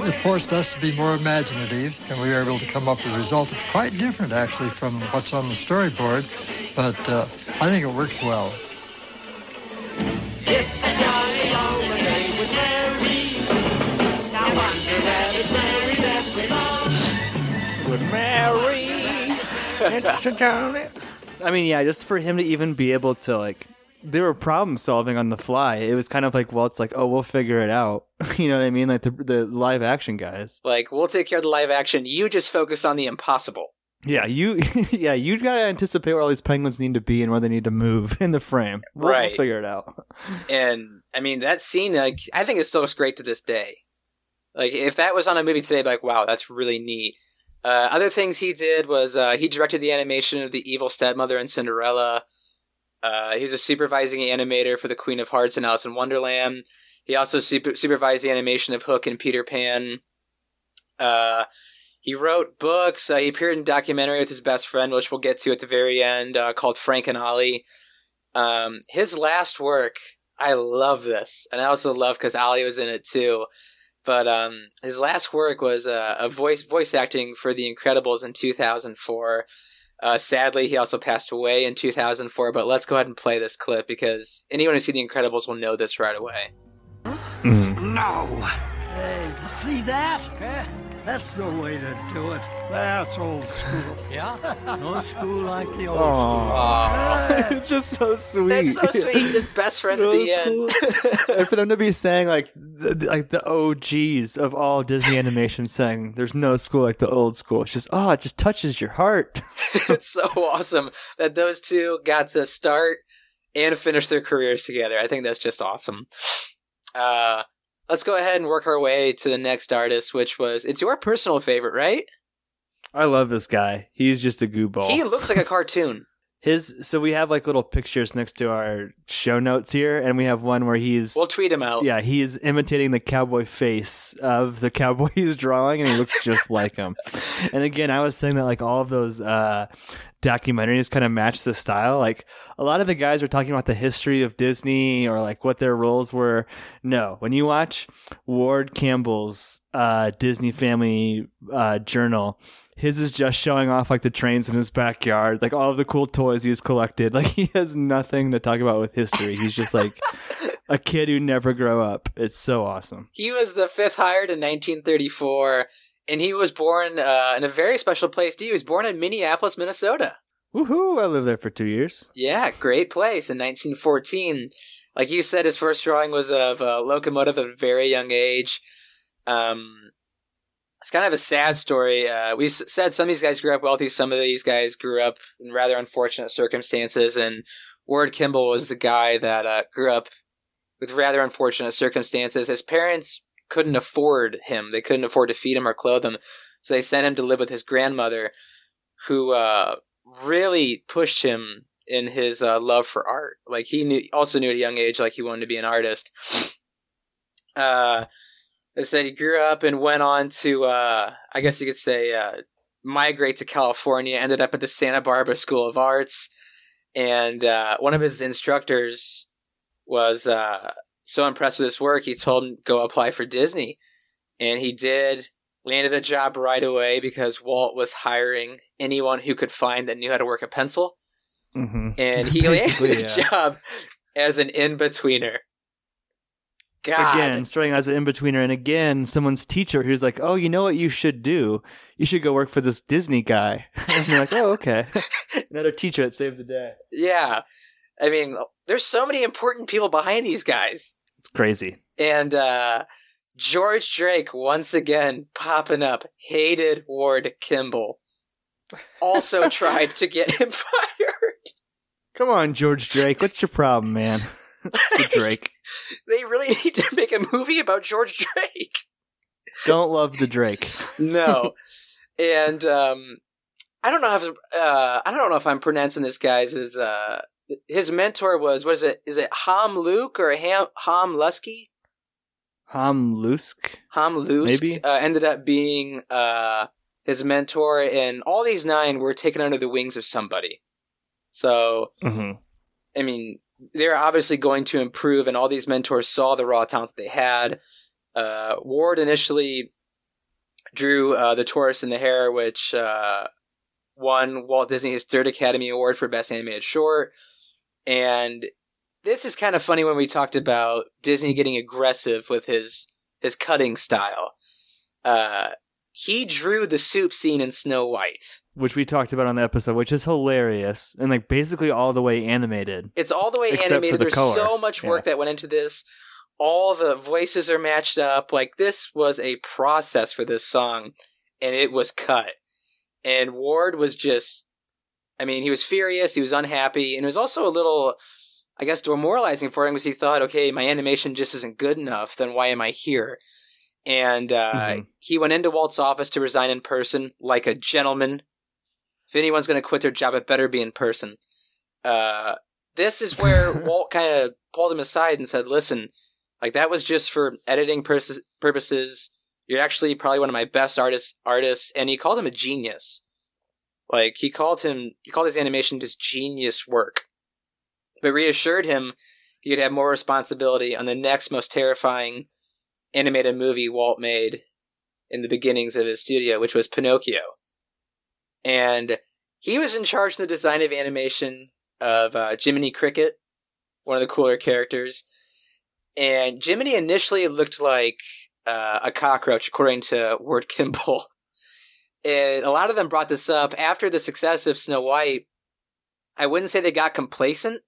it forced us to be more imaginative and we were able to come up with a result that's quite different actually from what's on the storyboard. But uh, I think it works well. It's a jolly long with Mary. Now wonder that it's Mary that we love. With Mary. It's a jolly. I mean, yeah, just for him to even be able to like, they were problem solving on the fly. It was kind of like Walt's like, oh, we'll figure it out. you know what I mean? Like the the live action guys. Like, we'll take care of the live action. You just focus on the impossible. Yeah, you, yeah, you gotta anticipate where all these penguins need to be and where they need to move in the frame. We'll, we'll Right. figure it out. And I mean, that scene, like, I think it still looks great to this day. Like, if that was on a movie today, like, wow, that's really neat. Uh, other things he did was uh, he directed the animation of the evil stepmother and Cinderella. Uh, he a supervising animator for the Queen of Hearts and Alice in Wonderland. He also super- supervised the animation of Hook and Peter Pan. Uh, he wrote books. Uh, he appeared in a documentary with his best friend, which we'll get to at the very end, uh, called Frank and Ollie. Um, his last work, I love this, and I also love because Ollie was in it too. But um, his last work was uh, a voice voice acting for The Incredibles in 2004. Uh, sadly, he also passed away in 2004. But let's go ahead and play this clip because anyone who's seen The Incredibles will know this right away. No. Hey, see that? Eh, That's the way to do it. That's old school. Yeah? No school like the old Aw. school. it's just so sweet. That's so sweet. Just best friends at the end. and for them to be saying like the, like the OGs of all Disney animation saying there's no school like the old school. It's just oh, it just touches your heart. it's so awesome that those two got to start and finish their careers together. I think that's just awesome. Uh, let's go ahead and work our way to the next artist, which was it's your personal favorite, right? I love this guy. He's just a gooball. He looks like a cartoon. His so we have like little pictures next to our show notes here, and we have one where he's We'll tweet him out. yeah he's imitating the cowboy face of the cowboy he's drawing, and he looks just like him. And again, I was saying that like all of those uh, documentaries kind of match the style. Like a lot of the guys are talking about the history of Disney or like what their roles were. No, when you watch Ward Kimball's uh, Disney Family uh, Journal, his is just showing off like the trains in his backyard, like all of the cool toys he's collected. Like he has nothing to talk about with history. He's just like a kid who never grew up. It's so awesome. He was the fifth hired in 1934, and he was born uh, in a very special place. He was born in Minneapolis, Minnesota. Woohoo! I lived there for two years. Yeah, great place in 1914. Like you said, his first drawing was of a locomotive at a very young age. Um, it's kind of a sad story. Uh, we said some of these guys grew up wealthy, some of these guys grew up in rather unfortunate circumstances, and Ward Kimball was the guy that uh, grew up with rather unfortunate circumstances. His parents couldn't afford him; they couldn't afford to feed him or clothe him, so they sent him to live with his grandmother, who uh, really pushed him in his uh, love for art. Like he knew, also knew at a young age, like he wanted to be an artist. Uh, they said he grew up and went on to, uh, I guess you could say, uh, migrate to California. Ended up at the Santa Barbara School of Arts, and uh, one of his instructors was uh, so impressed with his work, he told him go apply for Disney, and he did. Landed a job right away because Walt was hiring anyone who could find that knew how to work a pencil, Mm-hmm. and he landed a yeah. job as an in betweener. God. Again, starting as an in betweener, and again, someone's teacher who's like, "Oh, you know what you should do? You should go work for this Disney guy." and you're like, "Oh, okay." Another teacher that saved the day. Yeah. I mean, there's so many important people behind these guys. It's crazy. And uh George Drake once again popping up hated Ward Kimball. Also tried to get him fired. Come on, George Drake. What's your problem, man? Drake. They really need to make a movie about George Drake. Don't love the Drake. No. and um I don't know if uh I don't know if I'm pronouncing this guy's uh his mentor was what is it is it Ham Luke or Ham Ham Lusky? Ham Lusk. Ham Lusk Maybe. uh, ended up being uh, his mentor, and all these nine were taken under the wings of somebody. So, Mm-hmm. I mean, they're obviously going to improve, and all these mentors saw the raw talent that they had. Uh, Ward initially drew uh, The Tortoise and the Hare, which uh, won Walt Disney his third Academy Award for Best Animated Short. And this is kind of funny when we talked about Disney getting aggressive with his his cutting style. Uh, he drew the soup scene in Snow White. Which we talked about on the episode, which is hilarious and like basically all the way animated. It's all the way animated. the There's color. so much work that went into this. All the voices are matched up. Like this was a process for this song, and it was cut. And Ward was just, I mean, he was furious. He was unhappy, and it was also a little, I guess, demoralizing for him because he thought, okay, my animation just isn't good enough. Then why am I here? And uh, Mhm. he went into Walt's office to resign in person, like a gentleman. If anyone's going to quit their job, it better be in person. Uh, this is where Walt kind of pulled him aside and said, "Listen, like that was just for editing purposes. purposes. You're actually probably one of my best artists. Artists, and he called him a genius. Like he called him, he called his animation just genius work, but reassured him he'd have more responsibility on the next most terrifying animated movie Walt made in the beginnings of his studio, which was Pinocchio. And he was in charge of the design of animation of uh, Jiminy Cricket, one of the cooler characters. And Jiminy initially looked like uh, a cockroach, according to Ward Kimball. And a lot of them brought this up after the success of Snow White. I wouldn't say they got complacent,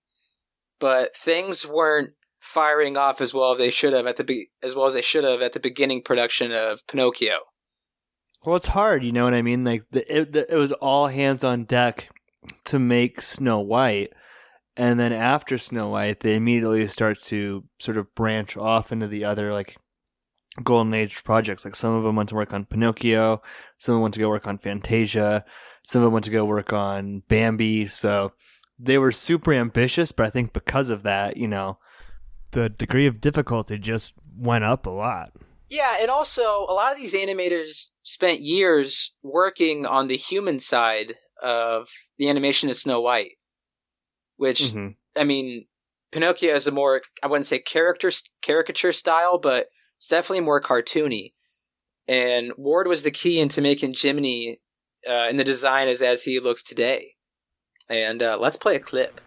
but things weren't firing off as well as they should have at the be- as well as they should have at the beginning production of Pinocchio. Well, it's hard, you know what I mean? Like the, it, the, it was all hands on deck to make Snow White, and then after Snow White, they immediately start to sort of branch off into the other like golden age projects. Like some of them went to work on Pinocchio, some of them went to go work on Fantasia, some of them went to go work on Bambi. So they were super ambitious, but I think because of that, you know, the degree of difficulty just went up a lot. Yeah, and also a lot of these animators spent years working on the human side of the animation of Snow White, which Mhm. I mean, Pinocchio is a more I wouldn't say character caricature style, but it's definitely more cartoony. And Ward was the key into making Jiminy uh, in the design as as he looks today. And uh, let's play a clip.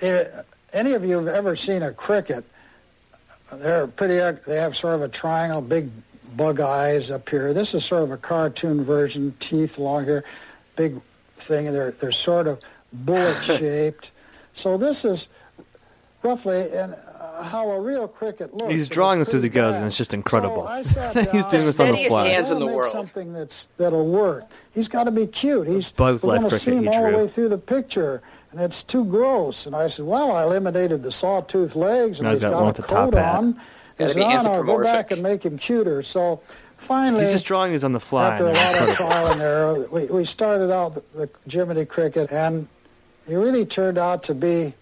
Eh, any of you have ever seen a cricket? They're pretty. ug- They have sort of a triangle, big bug eyes up here. This is sort of a cartoon version, teeth long here, big thing. They're they're sort of bullet shaped. So this is roughly and uh, how a real cricket looks. He's drawing this as he goes, bad. and it's just incredible. So I He's doing this on the Steadiest fly. hands in the world. Something that's that'll work. He's got to be cute. He's Bug's we're Life gonna cricket see him all the way through the picture, and it's too gross. And I said, well, I eliminated the sawtooth legs, and Now he's he's got got, one a with the top coat hat. on. gotta He said, be "Oh, no, go back and make him cuter. So finally, He's just drawing these on the fly. after a lot of trial and error, we, we started out the, the Jiminy Cricket, and he really turned out to be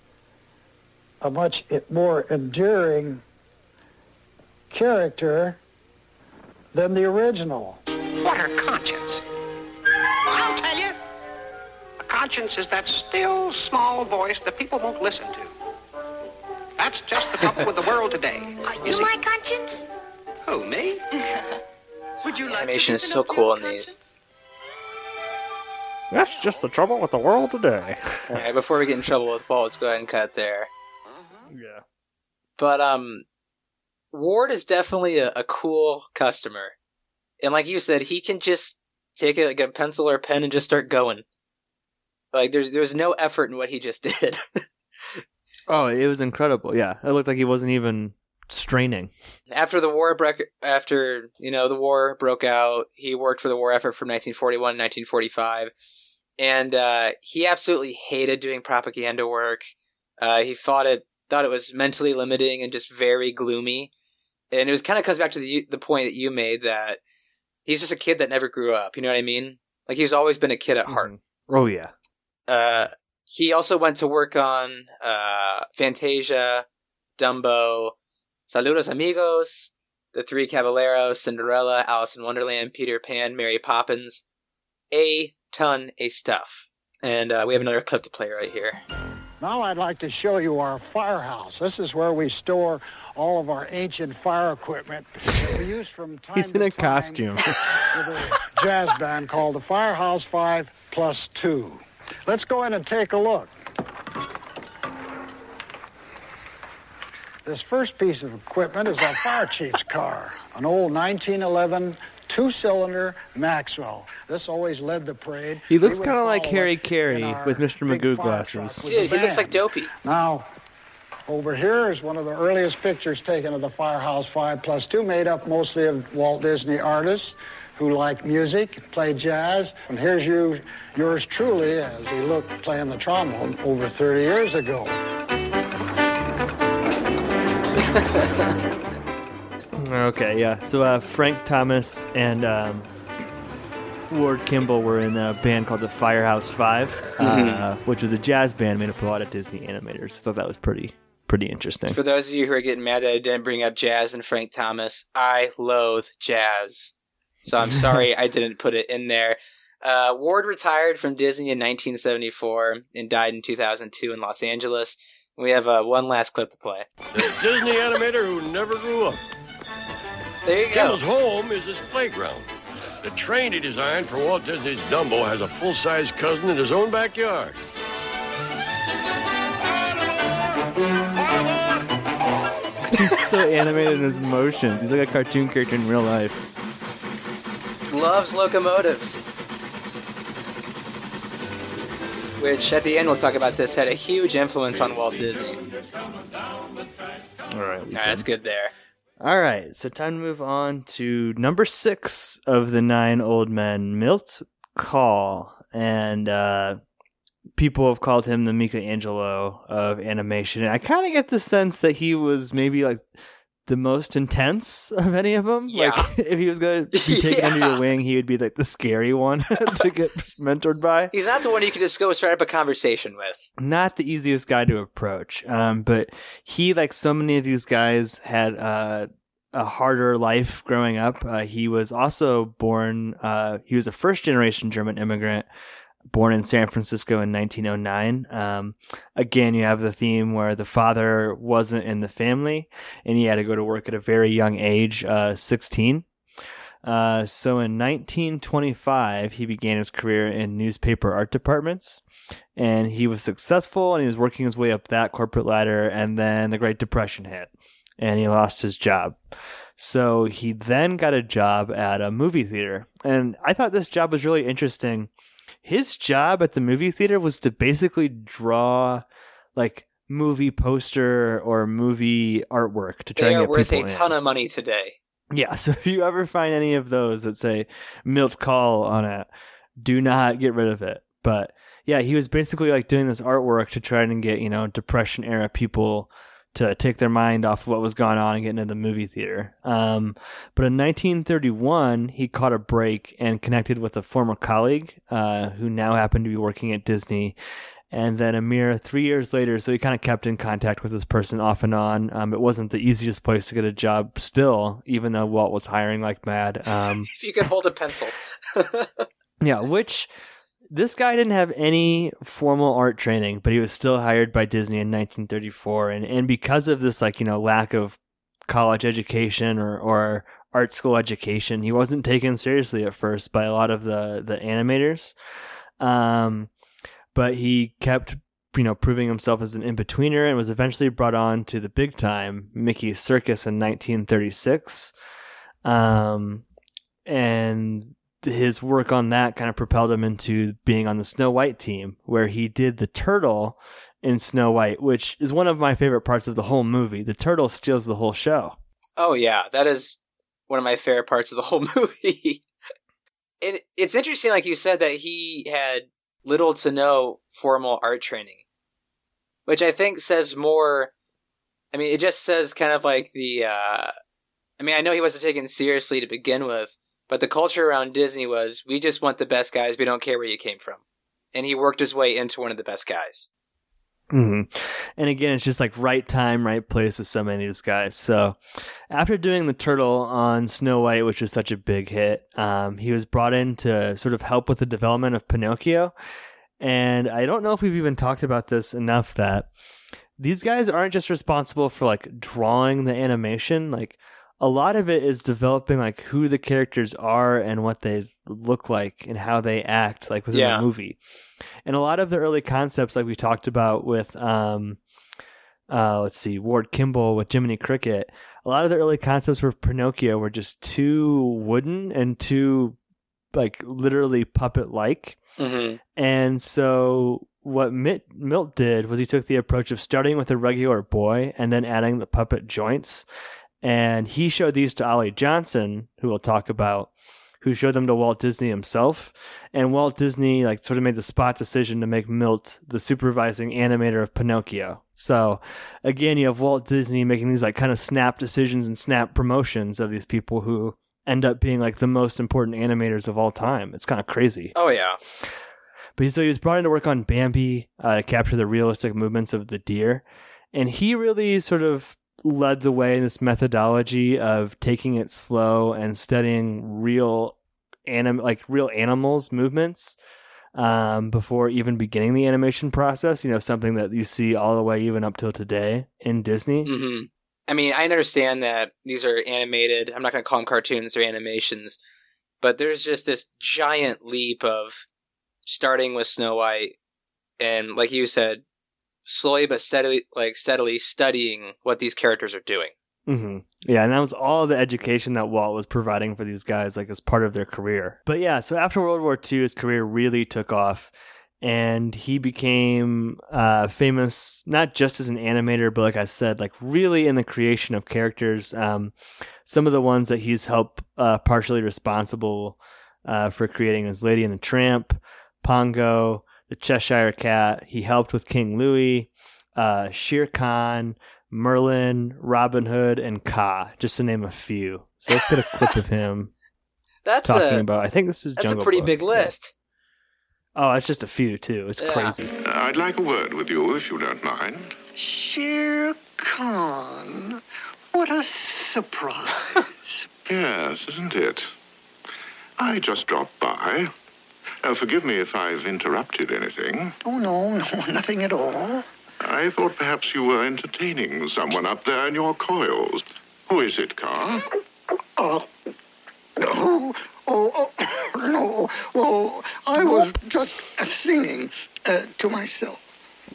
a much more enduring character than the original. What are conscience? I'll tell you. A conscience is that still, small voice that people won't listen to. That's just the trouble with the world today. Are you my conscience? Who, me? Would you like Animation is so cool in these. That's just the trouble with the world today. All right, before we get in trouble with Paul, let's go ahead and cut there. Yeah. But um, Ward is definitely a, a cool customer, and like you said, he can just take a, like a pencil or a pen and just start going. Like there's there's no effort in what he just did. Oh, it was incredible. Yeah, it looked like he wasn't even straining. after the war broke, after you know the war broke out, he worked for the war effort from 1941 to 1945, and uh, he absolutely hated doing propaganda work. Uh, he fought it thought it was mentally limiting and just very gloomy. And it was kind of comes back to the the point that you made that he's just a kid that never grew up. You know what I mean? Like he's always been a kid at heart. Oh yeah. Uh, he also went to work on uh, Fantasia, Dumbo, Saludos Amigos, The Three Caballeros, Cinderella, Alice in Wonderland, Peter Pan, Mary Poppins. A ton of stuff. And uh, we have another clip to play right here. Now I'd like to show you our firehouse. This is where we store all of our ancient fire equipment that we use from time He's to in a costume. with a jazz band called the Firehouse 5 Plus 2. Let's go in and take a look. This first piece of equipment is our fire chief's car, an old 1911 two-cylinder Maxwell. This always led the parade. He looks kind of like Harry it Carey with Mr. Magoo glasses. Dude, he looks like. Dopey. Now, over here is one of the earliest pictures taken of the Firehouse 5 Plus 2, made up mostly of Walt Disney artists who like music, play jazz. And here's you, yours truly as he looked playing the trombone over 30 years ago. Okay, yeah. So uh, Frank Thomas and um, Ward Kimball were in a band called the Firehouse 5 uh, Mhm. which was a jazz band made up of a lot of Disney animators. I thought that was pretty pretty interesting. For those of you who are getting mad that I didn't bring up jazz and Frank Thomas, I loathe jazz. So I'm sorry I didn't put it in there. Uh, Ward retired from Disney in 1974 and died in 2002 in Los Angeles. We have uh, one last clip to play. The Disney animator who never grew up. There you go. Home is his playground. The train he designed for Walt Disney's Dumbo has a full-size cousin in his own backyard. He's so animated in his motions. He's like a cartoon character in real life. Loves locomotives. Which, at the end, we'll talk about this, had a huge influence on Walt Disney. All right. All right, that's good there. All right, so time to move on to number six of the nine old men, Milt Kahl, and uh, people have called him the Michelangelo of animation. And I kind of get the sense that he was maybe like the most intense of any of them. Yeah. Like if he was going to be taken under your wing, he would be like the scary one to get mentored by. He's not the one you can just go start up a conversation with. not the easiest guy to approach. Um, but he, like so many of these guys, had uh, a harder life growing up. Uh, he was also born. Uh, he was a first generation German immigrant. Born in San Francisco in 1909. Um, again, you have the theme where the father wasn't in the family and he had to go to work at a very young age, uh, 16. Uh, so in 1925, he began his career in newspaper art departments and he was successful and he was working his way up that corporate ladder. And then the Great Depression hit and he lost his job. So he then got a job at a movie theater. And I thought this job was really interesting. His job at the movie theater was to basically draw like movie poster or movie artwork to try They and are get worth people a in. ton of money today. Yeah, so if you ever find any of those that say Milt Kahl on it, do not get rid of it. But yeah, he was basically like doing this artwork to try and get, you know, depression era people to take their mind off of what was going on and get into the movie theater. Um, but in 1931, he caught a break and connected with a former colleague uh, who now happened to be working at Disney. And then a mere three years later, so he kind of kept in contact with this person off and on. Um, it wasn't the easiest place to get a job still, even though Walt was hiring like mad. Um, If you could hold a pencil. yeah, which this guy didn't have any formal art training, but he was still hired by Disney in 1934, and and because of this, like you know, lack of college education or or art school education, he wasn't taken seriously at first by a lot of the the animators. Um, but he kept you know proving himself as an in betweener and was eventually brought on to the big time Mickey's Circus in 1936. Um, and his work on that kind of propelled him into being on the Snow White team, where he did the turtle in Snow White, which is one of my favorite parts of the whole movie. The turtle steals the whole show. Oh yeah, that is one of my favorite parts of the whole movie. it, it's interesting, like you said, that he had little to no formal art training, which I think says more. I mean, it just says kind of like the. Uh, I mean, I know he wasn't taken seriously to begin with, but the culture around Disney was we just want the best guys. We don't care where you came from, and he worked his way into one of the best guys. hmm And again, it's just like right time, right place with so many of these guys. So after doing the turtle on Snow White, which was such a big hit, um, he was brought in to sort of help with the development of Pinocchio. And I don't know if we've even talked about this enough that these guys aren't just responsible for like drawing the animation. Like a lot of it is developing like who the characters are and what they look like and how they act like within Yeah. the movie. And a lot of the early concepts like we talked about with um uh let's see, Ward Kimball with Jiminy Cricket, a lot of the early concepts for Pinocchio were just too wooden and too like literally puppet like. Mm-hmm. And so what Mitt, Milt did was he took the approach of starting with a regular boy and then adding the puppet joints. And he showed these to Ollie Johnston, who we'll talk about, who showed them to Walt Disney himself. And Walt Disney like sort of made the spot decision to make Milt the supervising animator of Pinocchio. So again, you have Walt Disney making these like kind of snap decisions and snap promotions of these people who end up being like the most important animators of all time. It's kind of crazy. Oh yeah. But so he was brought in to work on Bambi uh, to capture the realistic movements of the deer. And he really sort of led the way in this methodology of taking it slow and studying real anim like real animals movements um, before even beginning the animation process. You know, something that you see all the way even up till today in Disney. hmm I mean, I understand that these are animated. I'm not going to call them cartoons; they're animations. But there's just this giant leap of starting with Snow White, and like you said, slowly but steadily, like steadily studying what these characters are doing. hmm Yeah, and that was all the education that Walt was providing for these guys, like as part of their career. But yeah, so after World War II, his career really took off, and he became uh, famous not just as an animator, but like I said, like really in the creation of characters. Um, some of the ones that he's helped uh, partially responsible uh, for creating is Lady and the Tramp, Pongo, the Cheshire Cat. He helped with King Louis, uh, Shere Khan, Merlin, Robin Hood, and Kaa, just to name a few. So let's get a clip of him That's talking a about. I think this is that's a pretty Book. big list. Oh, it's just a few too. It's Yeah. crazy. I'd like a word with you, if you don't mind. Shere Khan. What a surprise. Yes, isn't it? I just dropped by. Uh, forgive me if I've interrupted anything. Oh, no, no, nothing at all. I thought perhaps you were entertaining someone up there in your coils. Who is it, Carl? Oh, no, oh, oh, no. Oh, I was just uh, singing uh, to myself.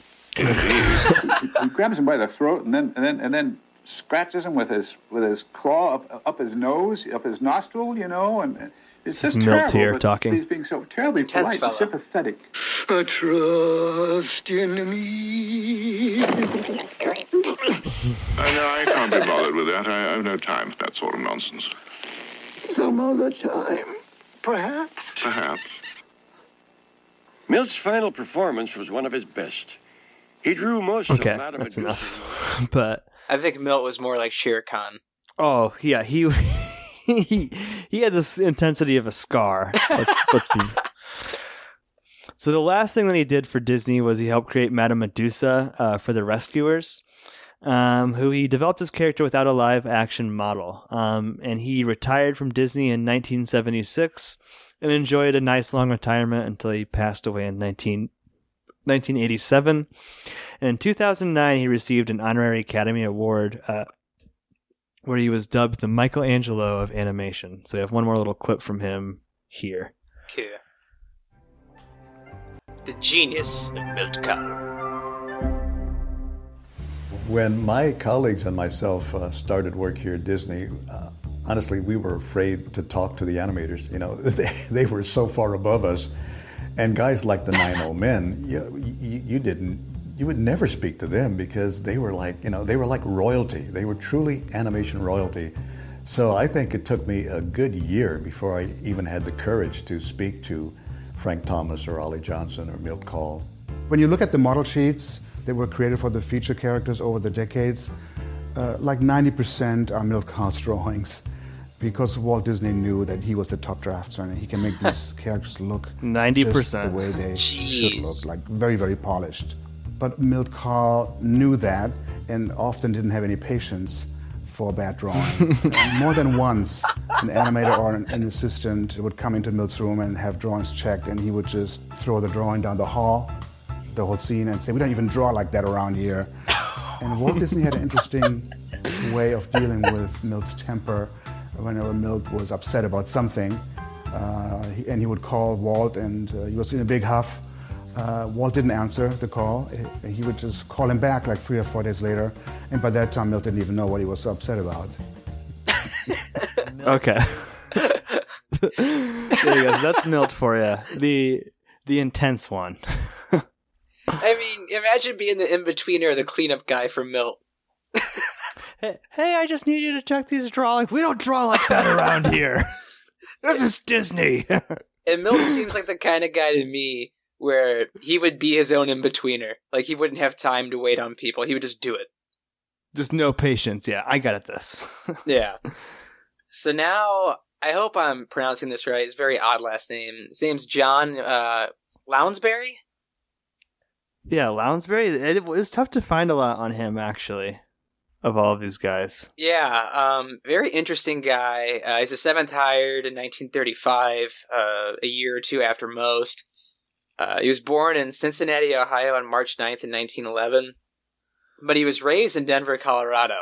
he grabs him by the throat and then and then and then scratches him with his with his claw up, up his nose, up his nostril, you know, and it's This is Milt here talking. He's being so terribly Tense polite fella. and sympathetic. Uh, trust in me. Uh, no, I can't be bothered with that. I have no time for that sort of nonsense. Some other time, perhaps. Perhaps. Milt's final performance was one of his best. He drew most Okay, of Madame that's enough. but I think Milt was more like Shere Khan. oh yeah, he he he had this intensity of a scar. Let's, let's be. So the last thing that he did for Disney was he helped create Madame Medusa uh, for the Rescuers, um, who he developed his character without a live action model. Um, and he retired from Disney in 1976 and enjoyed a nice long retirement until he passed away in 19, 1987. And in 2009, he received an honorary Academy Award uh, where he was dubbed the Michelangelo of animation. So we have one more little clip from him here. Okay. The genius of Milt Kahl. When my colleagues and myself uh, started work here at Disney, uh, honestly, we were afraid to talk to the animators. You know, they, they were so far above us. And guys like the Nine Old Men, you, you, you didn't, you would never speak to them because they were like, you know, they were like royalty. They were truly animation royalty. So I think it took me a good year before I even had the courage to speak to Frank Thomas or Ollie Johnston or Milt Kahl. When you look at the model sheets that were created for the feature characters over the decades, uh, like 90% are Milt Kahl's drawings because Walt Disney knew that he was the top draftsman and he can make these characters look 90%. just the way they should look, like very, very polished. But Milt Kahl knew that and often didn't have any patience for a bad drawing. More than once, an animator or an, an assistant would come into Milt's room and have drawings checked, and he would just throw the drawing down the hall, the whole scene, and say, "We don't even draw like that around here." And Walt Disney had an interesting way of dealing with Milt's temper. Whenever Milt was upset about something, uh, he, and he would call Walt, and uh, he was in a big huff. Uh, Walt didn't answer the call. He- He would just call him back like three or four days later, and by that time, Milt didn't even know what he was so upset about. Okay. there you go. That's Milt for you. The the intense one. I mean, imagine being the in betweener, the cleanup guy for Milt. hey, hey, I just need you to check these drawings. We don't draw like that around here. This is Disney. And Milt seems like the kind of guy to me where he would be his own in betweener. Like he wouldn't have time to wait on people. He would just do it. just no patience. Yeah, I got it. This. Yeah. So now I hope I'm pronouncing this right. It's a very odd last name. His name's John uh, Lounsbery. yeah, Lounsbery. It was tough to find a lot on him actually, of all of these guys. Yeah, um, very interesting guy. Uh, he's a seventh hired in 1935, uh, a year or two after most. Uh, he was born in Cincinnati, Ohio on March 9th in 1911, but he was raised in Denver, Colorado,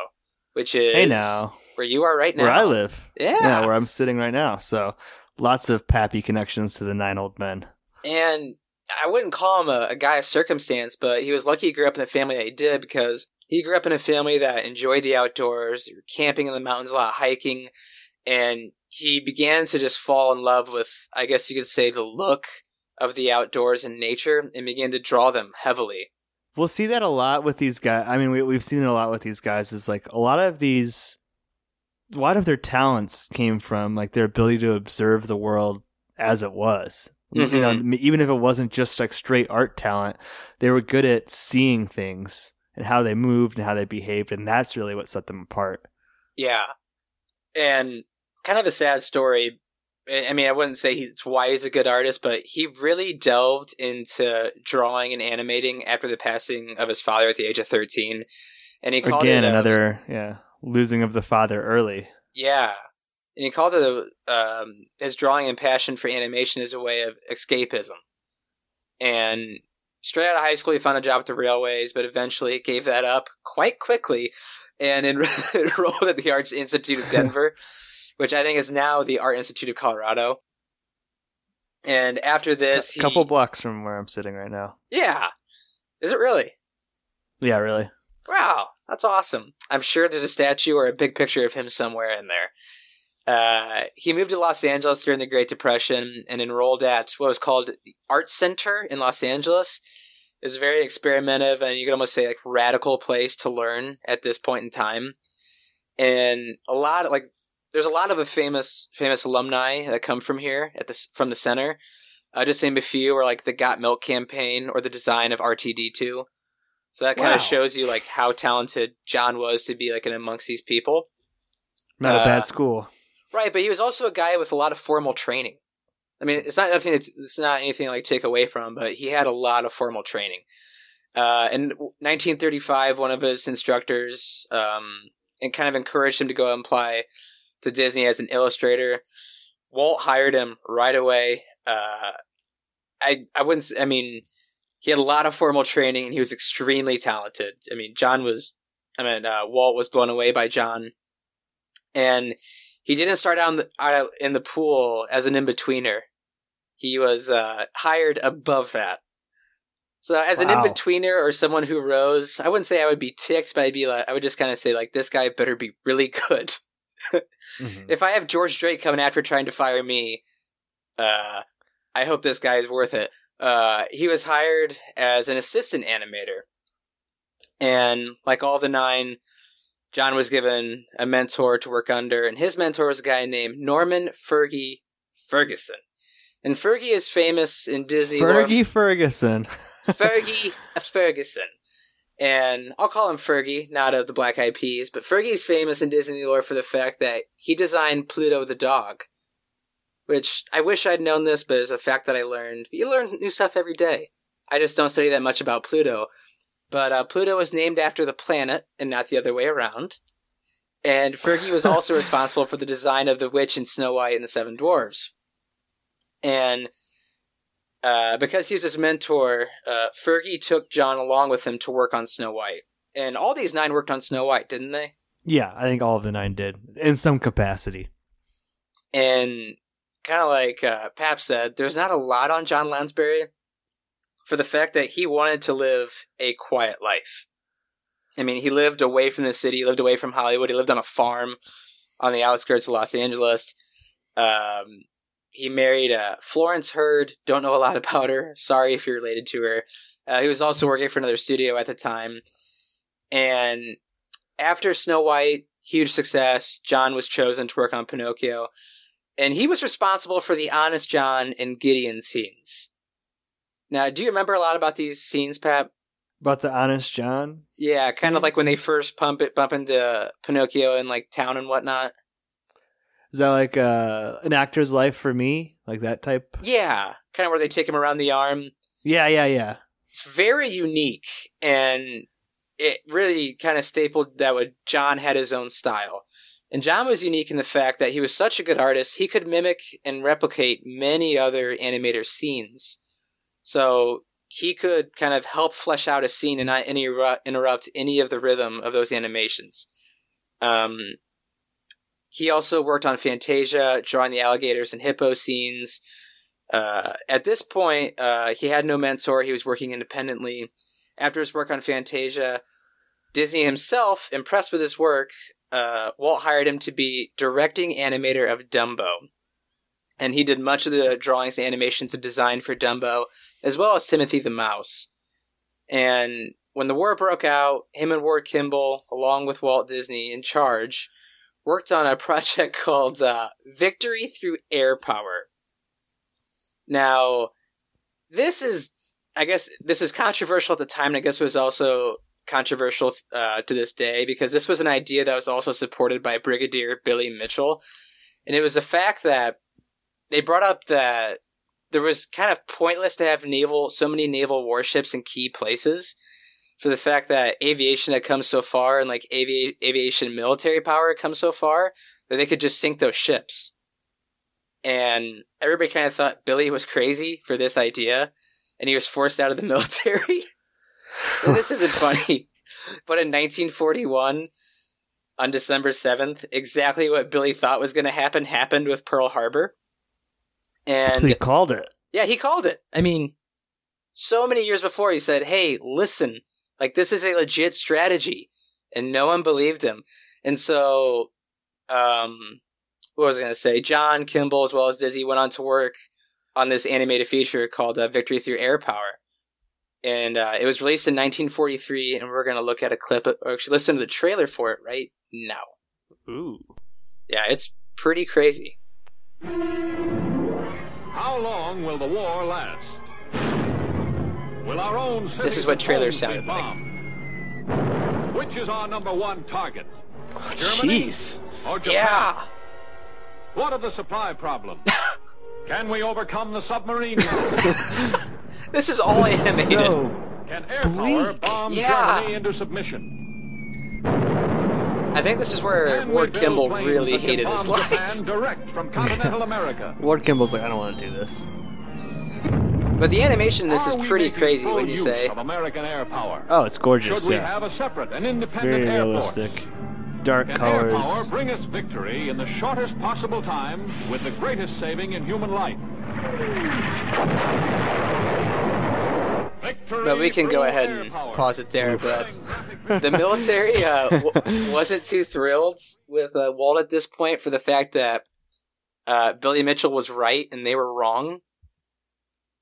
which is Hey now. where you are right now. Where I live. Yeah. where I'm sitting right now. So lots of Pappy connections to the nine old men. And I wouldn't call him a, a guy of circumstance, but he was lucky he grew up in the family that he did because he grew up in a family that enjoyed the outdoors, camping in the mountains a lot, hiking, and he began to just fall in love with, I guess you could say, the look of the outdoors and nature and began to draw them heavily. We'll see that a lot with these guys. I mean, we, we've seen it a lot with these guys. Is like a lot of these, a lot of their talents came from like their ability to observe the world as it was. You know, mm-hmm. even if it wasn't just like straight art talent, they were good at seeing things and how they moved and how they behaved, and that's really what set them apart. Yeah. And kind of a sad story. I mean, I wouldn't say it's why he's a good artist, but he really delved into drawing and animating after the passing of his father at the age of 13. And he called Again, it, um, another yeah losing of the father early. Yeah. and he called it a, um, his drawing and passion for animation as a way of escapism. And straight out of high school, he found a job at the railways, but eventually gave that up quite quickly and enrolled at the Arts Institute of Denver, which I think is now the Art Institute of Colorado. And after this, a couple blocks from where I'm sitting right now. Yeah, is it really? Yeah, really. Wow, that's awesome. I'm sure there's a statue or a big picture of him somewhere in there. Uh, he moved to Los Angeles during the Great Depression and enrolled at what was called the Art Center in Los Angeles. It was a very experimentative and you could almost say like radical place to learn at this point in time. And a lot of like, there's a lot of a famous famous alumni that come from here at this from the center. Uh, just name a few, or like the Got Milk campaign or the design of RTD2. So that kind Wow. of shows you like how talented John was to be like an amongst these people. Not a Uh, bad school. Right, but he was also a guy with a lot of formal training. I mean, it's not nothing. It's, it's not anything like take away from, but he had a lot of formal training. Uh, in 1935, one of his instructors um, and kind of encouraged him to go and apply to Disney as an illustrator. Walt hired him right away. Uh, I I wouldn't. I mean, he had a lot of formal training and he was extremely talented. I mean, John was. I mean, uh, Walt was blown away by John, and he didn't start out in the, out in the pool as an in betweener. He was uh, hired above that. So as an in betweener or someone who rose, I wouldn't say I would be ticked, but I'd be like, I would just kind of say like, this guy better be really good. If I have George Drake coming after trying to fire me, uh, I hope this guy is worth it. Uh, he was hired as an assistant animator, and like all the nine, John was given a mentor to work under, and his mentor was a guy named Norman Fergie Ferguson. And Fergie is famous in Disney. Fergie Ferguson. Fergie Ferguson. And I'll call him Fergie, not of the Black Eyed Peas, but Fergie's famous in Disney lore for the fact that he designed Pluto the dog. Which I wish I'd known this, but it's a fact that I learned. You learn new stuff every day. I just don't study that much about Pluto. But uh, Pluto was named after the planet and not the other way around. And Fergie was also responsible for the design of the witch in Snow White and the Seven Dwarfs. And uh, because he's his mentor, uh, Fergie took John along with him to work on Snow White. And all these nine worked on Snow White, didn't they? Yeah, I think all of the nine did in some capacity. And kind of like uh, Pap said, there's not a lot on John Lansbury for the fact that he wanted to live a quiet life. I mean, he lived away from the city, lived away from Hollywood. He lived on a farm on the outskirts of Los Angeles. Um, he married uh, Florence Hurd. Don't know a lot about her. Sorry if you're related to her. Uh, he was also working for another studio at the time. And after Snow White, huge success, John was chosen to work on Pinocchio. And he was responsible for the Honest John and Gideon scenes. Now, do you remember a lot about these scenes, Pat? About the Honest John? Yeah, kind of like when they first pump it, bump into Pinocchio in like town and whatnot. Is that like uh, an actor's life for me? Like that type? Yeah, kind of where they take him around the arm. Yeah, yeah, yeah. It's very unique, and it really kind of stapled that what John had his own style. And John was unique in the fact that he was such a good artist, he could mimic and replicate many other animator scenes. So he could kind of help flesh out a scene and not interru- interrupt any of the rhythm of those animations. Um, he also worked on Fantasia, drawing the alligators and hippo scenes. Uh, at this point, uh, he had no mentor. He was working independently. After his work on Fantasia, Disney himself, impressed with his work, uh, Walt hired him to be directing animator of Dumbo. And he did much of the drawings and animations and design for Dumbo, as well as Timothy the Mouse. And when the war broke out, him and Ward Kimball, along with Walt Disney in charge, worked on a project called uh, Victory Through Air Power. Now, this is, I guess, this is controversial at the time, and I guess it was also controversial uh, to this day because this was an idea that was also supported by Brigadier Billy Mitchell, and it was the fact that they brought up that there was kind of pointless to have naval so many naval warships in key places for the fact that aviation had come so far and like avi- aviation military power had come so far that they could just sink those ships. And everybody kind of thought Billy was crazy for this idea, and he was forced out of the military. this isn't funny, but in 1941, on December 7th, exactly what Billy thought was going to happen happened with Pearl Harbor. And he called it. yeah, he called it. I mean, so many years before, he said, Hey, listen, like this is a legit strategy. And no one believed him. And so, um, what was I going to say? John Kimball, as well as Dizzy, went on to work on this animated feature called uh, Victory Through Air Power. And uh, it was released in 1943, and we're going to look at a clip, or actually listen to the trailer for it right now. Ooh. Yeah, it's pretty crazy. How long will the war last? Will our own This is what trailers sounded like. like. Which is our number one target? Oh, Germany Jeez. or Japan? Yeah. What of the supply problem? Can we overcome the submarine? This is all animated. Can air power bomb Yeah. Germany into submission? I think this is where Ward Kimball really hated his bomb life. Japan direct from continental America. Ward Kimball's like, I don't want to do this. But the animation in this is pretty crazy, full wouldn't you say? Of American air power. Oh, it's gorgeous. Should we yeah. have a separate and independent Very air force? realistic. Dark Can air colors. power bring us victory in the shortest possible time with the greatest saving in human life? Victory But we can go ahead and pause it there. But the military uh, w- wasn't too thrilled with uh, Walt at this point for the fact that uh, Billy Mitchell was right and they were wrong,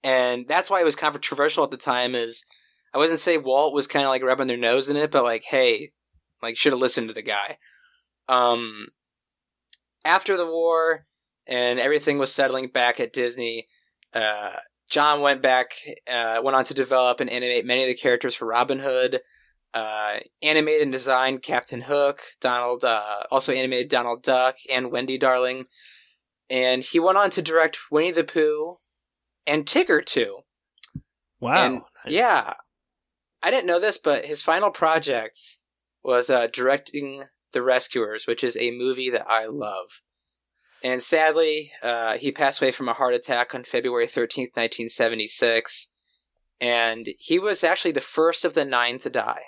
and that's why it was controversial at the time. Is I wasn't say Walt was kind of like rubbing their nose in it, but like, hey, like should have listened to the guy. Um, after the war and everything was settling back at Disney, uh, John went back, uh, went on to develop and animate many of the characters for Robin Hood. Uh, animated and designed Captain Hook, Donald, uh, also animated Donald Duck and Wendy Darling. And he went on to direct Winnie the Pooh and Tigger too. Wow. And, Yeah. I didn't know this, but his final project was uh, directing The Rescuers, which is a movie that I love. And sadly, uh, he passed away from a heart attack on February 13th, 1976. And he was actually the first of the nine to die.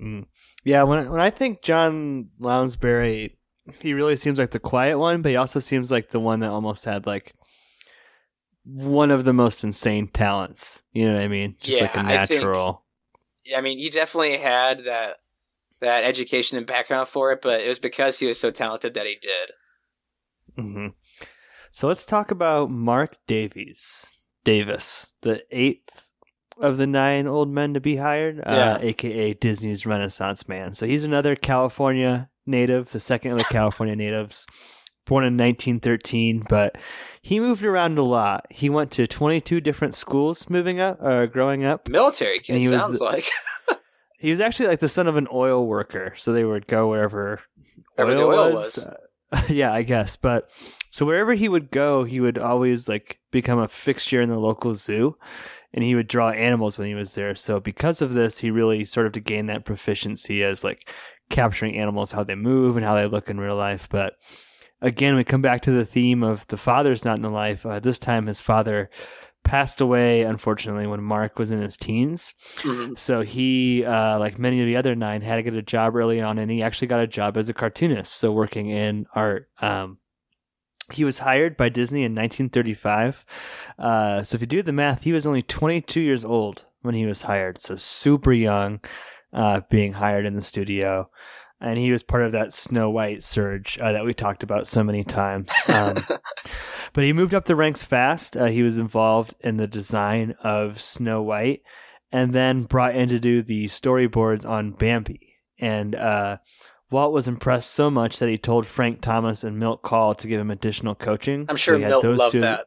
Mm. Yeah, when when I think John Lounsbery, he really seems like the quiet one, but he also seems like the one that almost had like one of the most insane talents. You know what I mean? Just like a natural. Yeah, I think- I mean, he definitely had that that education and background for it, but it was because he was so talented that he did. hmm So let's talk about Mark Davies Davis, the eighth of the nine old men to be hired, uh, aka Disney's Renaissance man. So he's another California native, the second of the California natives, born in 1913. But he moved around a lot. He went to 22 different schools, moving up or growing up. Military kid sounds the- like. He was actually like the son of an oil worker, so they would go wherever Wherever the oil was. Uh, yeah, I guess. But so wherever he would go, he would always like become a fixture in the local zoo, and he would draw animals when he was there. So because of this, he really sort of to gain that proficiency as like capturing animals, how they move and how they look in real life. But again, we come back to the theme of the father's not in the life. Uh, this time, his father passed away unfortunately when Mark was in his teens. Mhm. So he, uh, like many of the other nine, had to get a job early on, and he actually got a job as a cartoonist, so working in art. Um, he was hired by Disney in 1935. Uh, so if you do the math, he was only 22 years old when he was hired, so super young, uh, being hired in the studio. And he was part of that Snow White surge uh, that we talked about so many times. Um, but he moved up the ranks fast. Uh, he was involved in the design of Snow White and then brought in to do the storyboards on Bambi. And uh, Walt was impressed so much that he told Frank Thomas and Milt Kahl to give him additional coaching. I'm sure he Milt loved two- that.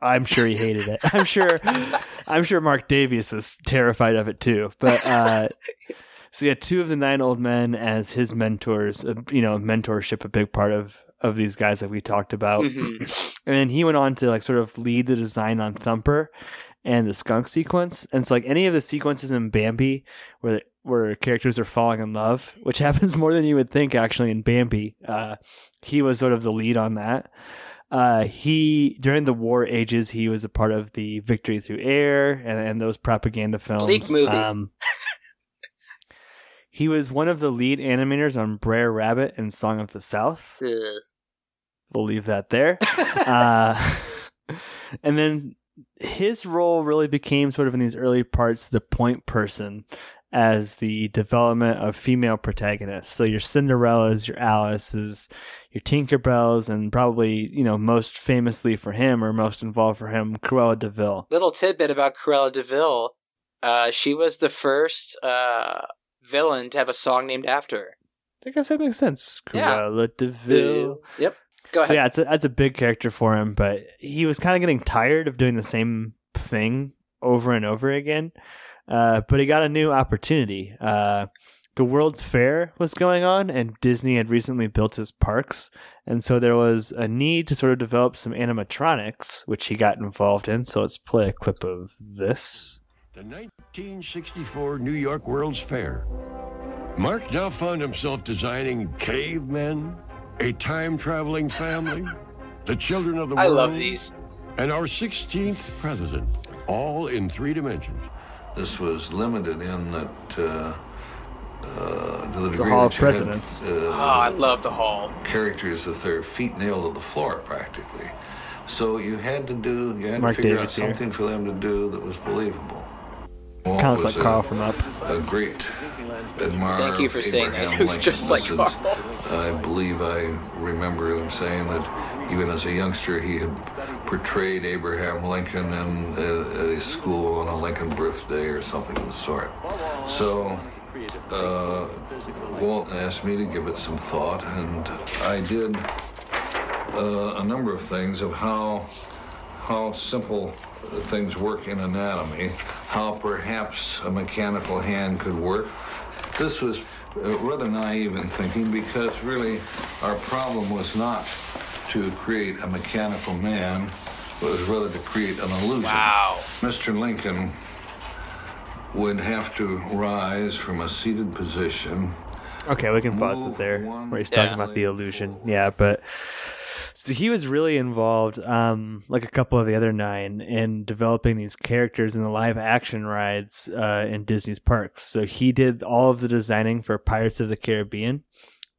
I'm sure he hated it. I'm sure. I'm sure Mark Davies was terrified of it too. But uh, so he had two of the nine old men as his mentors. Uh, you know, mentorship a big part of of these guys that we talked about. Mhm. And then he went on to like sort of lead the design on Thumper and the skunk sequence. And so like any of the sequences in Bambi where where characters are falling in love, which happens more than you would think actually in Bambi. Uh, he was sort of the lead on that. Uh, he during the war ages he was a part of the Victory Through Air and, and those propaganda films. Bleak movie. Um, he was one of the lead animators on Brer Rabbit and Song of the South. Ugh. We'll leave that there. uh, and then his role really became sort of in these early parts the point person as the development of female protagonists. So your Cinderellas, your Alices, your Tinkerbells, and probably, you know, most famously for him or most involved for him, Cruella de Vil. Little tidbit about Cruella de Vil. Uh, she was the first uh, villain to have a song named after her. I guess that makes sense. Yeah. Cruella de Vil. Yep. Go ahead. So yeah, it's a, that's a big character for him, but he was kind of getting tired of doing the same thing over and over again. Uh, but he got a new opportunity. Uh, the World's Fair was going on, and Disney had recently built his parks, and so there was a need to sort of develop some animatronics, which he got involved in. So let's play a clip of this. The 1964 New York World's Fair. Mark now found himself designing cavemen, a time traveling family, the children of the I world. love these. And our 16th president, all in three dimensions. This was limited in that uh, uh, to the It's the Hall of that you had, Presidents. Oh, uh, I love the hall. characters with their feet nailed to the floor practically. So you had to do, you had Mark to figure Davis out here. something for them to do that was believable. Walt Kind of was like a- Carl from Up. A great admirer. Thank you for of saying that. Abraham He was just like Carl. I believe I remember him saying that even as a youngster he had portrayed Abraham Lincoln in, at, at his school on a Lincoln birthday or something of the sort. So uh, Walt asked me to give it some thought, and I did uh, a number of things of how how simple uh, things work in anatomy, how perhaps a mechanical hand could work. This was uh, rather naive in thinking because really our problem was not to create a mechanical man, but was rather to create an illusion. Wow. Mr. Lincoln would have to rise from a seated position Okay, we can pause it there where he's talking Yeah. about the illusion. Yeah, but so he was really involved, um, like a couple of the other nine, in developing these characters in the live action rides uh, in Disney's parks. So he did all of the designing for Pirates of the Caribbean.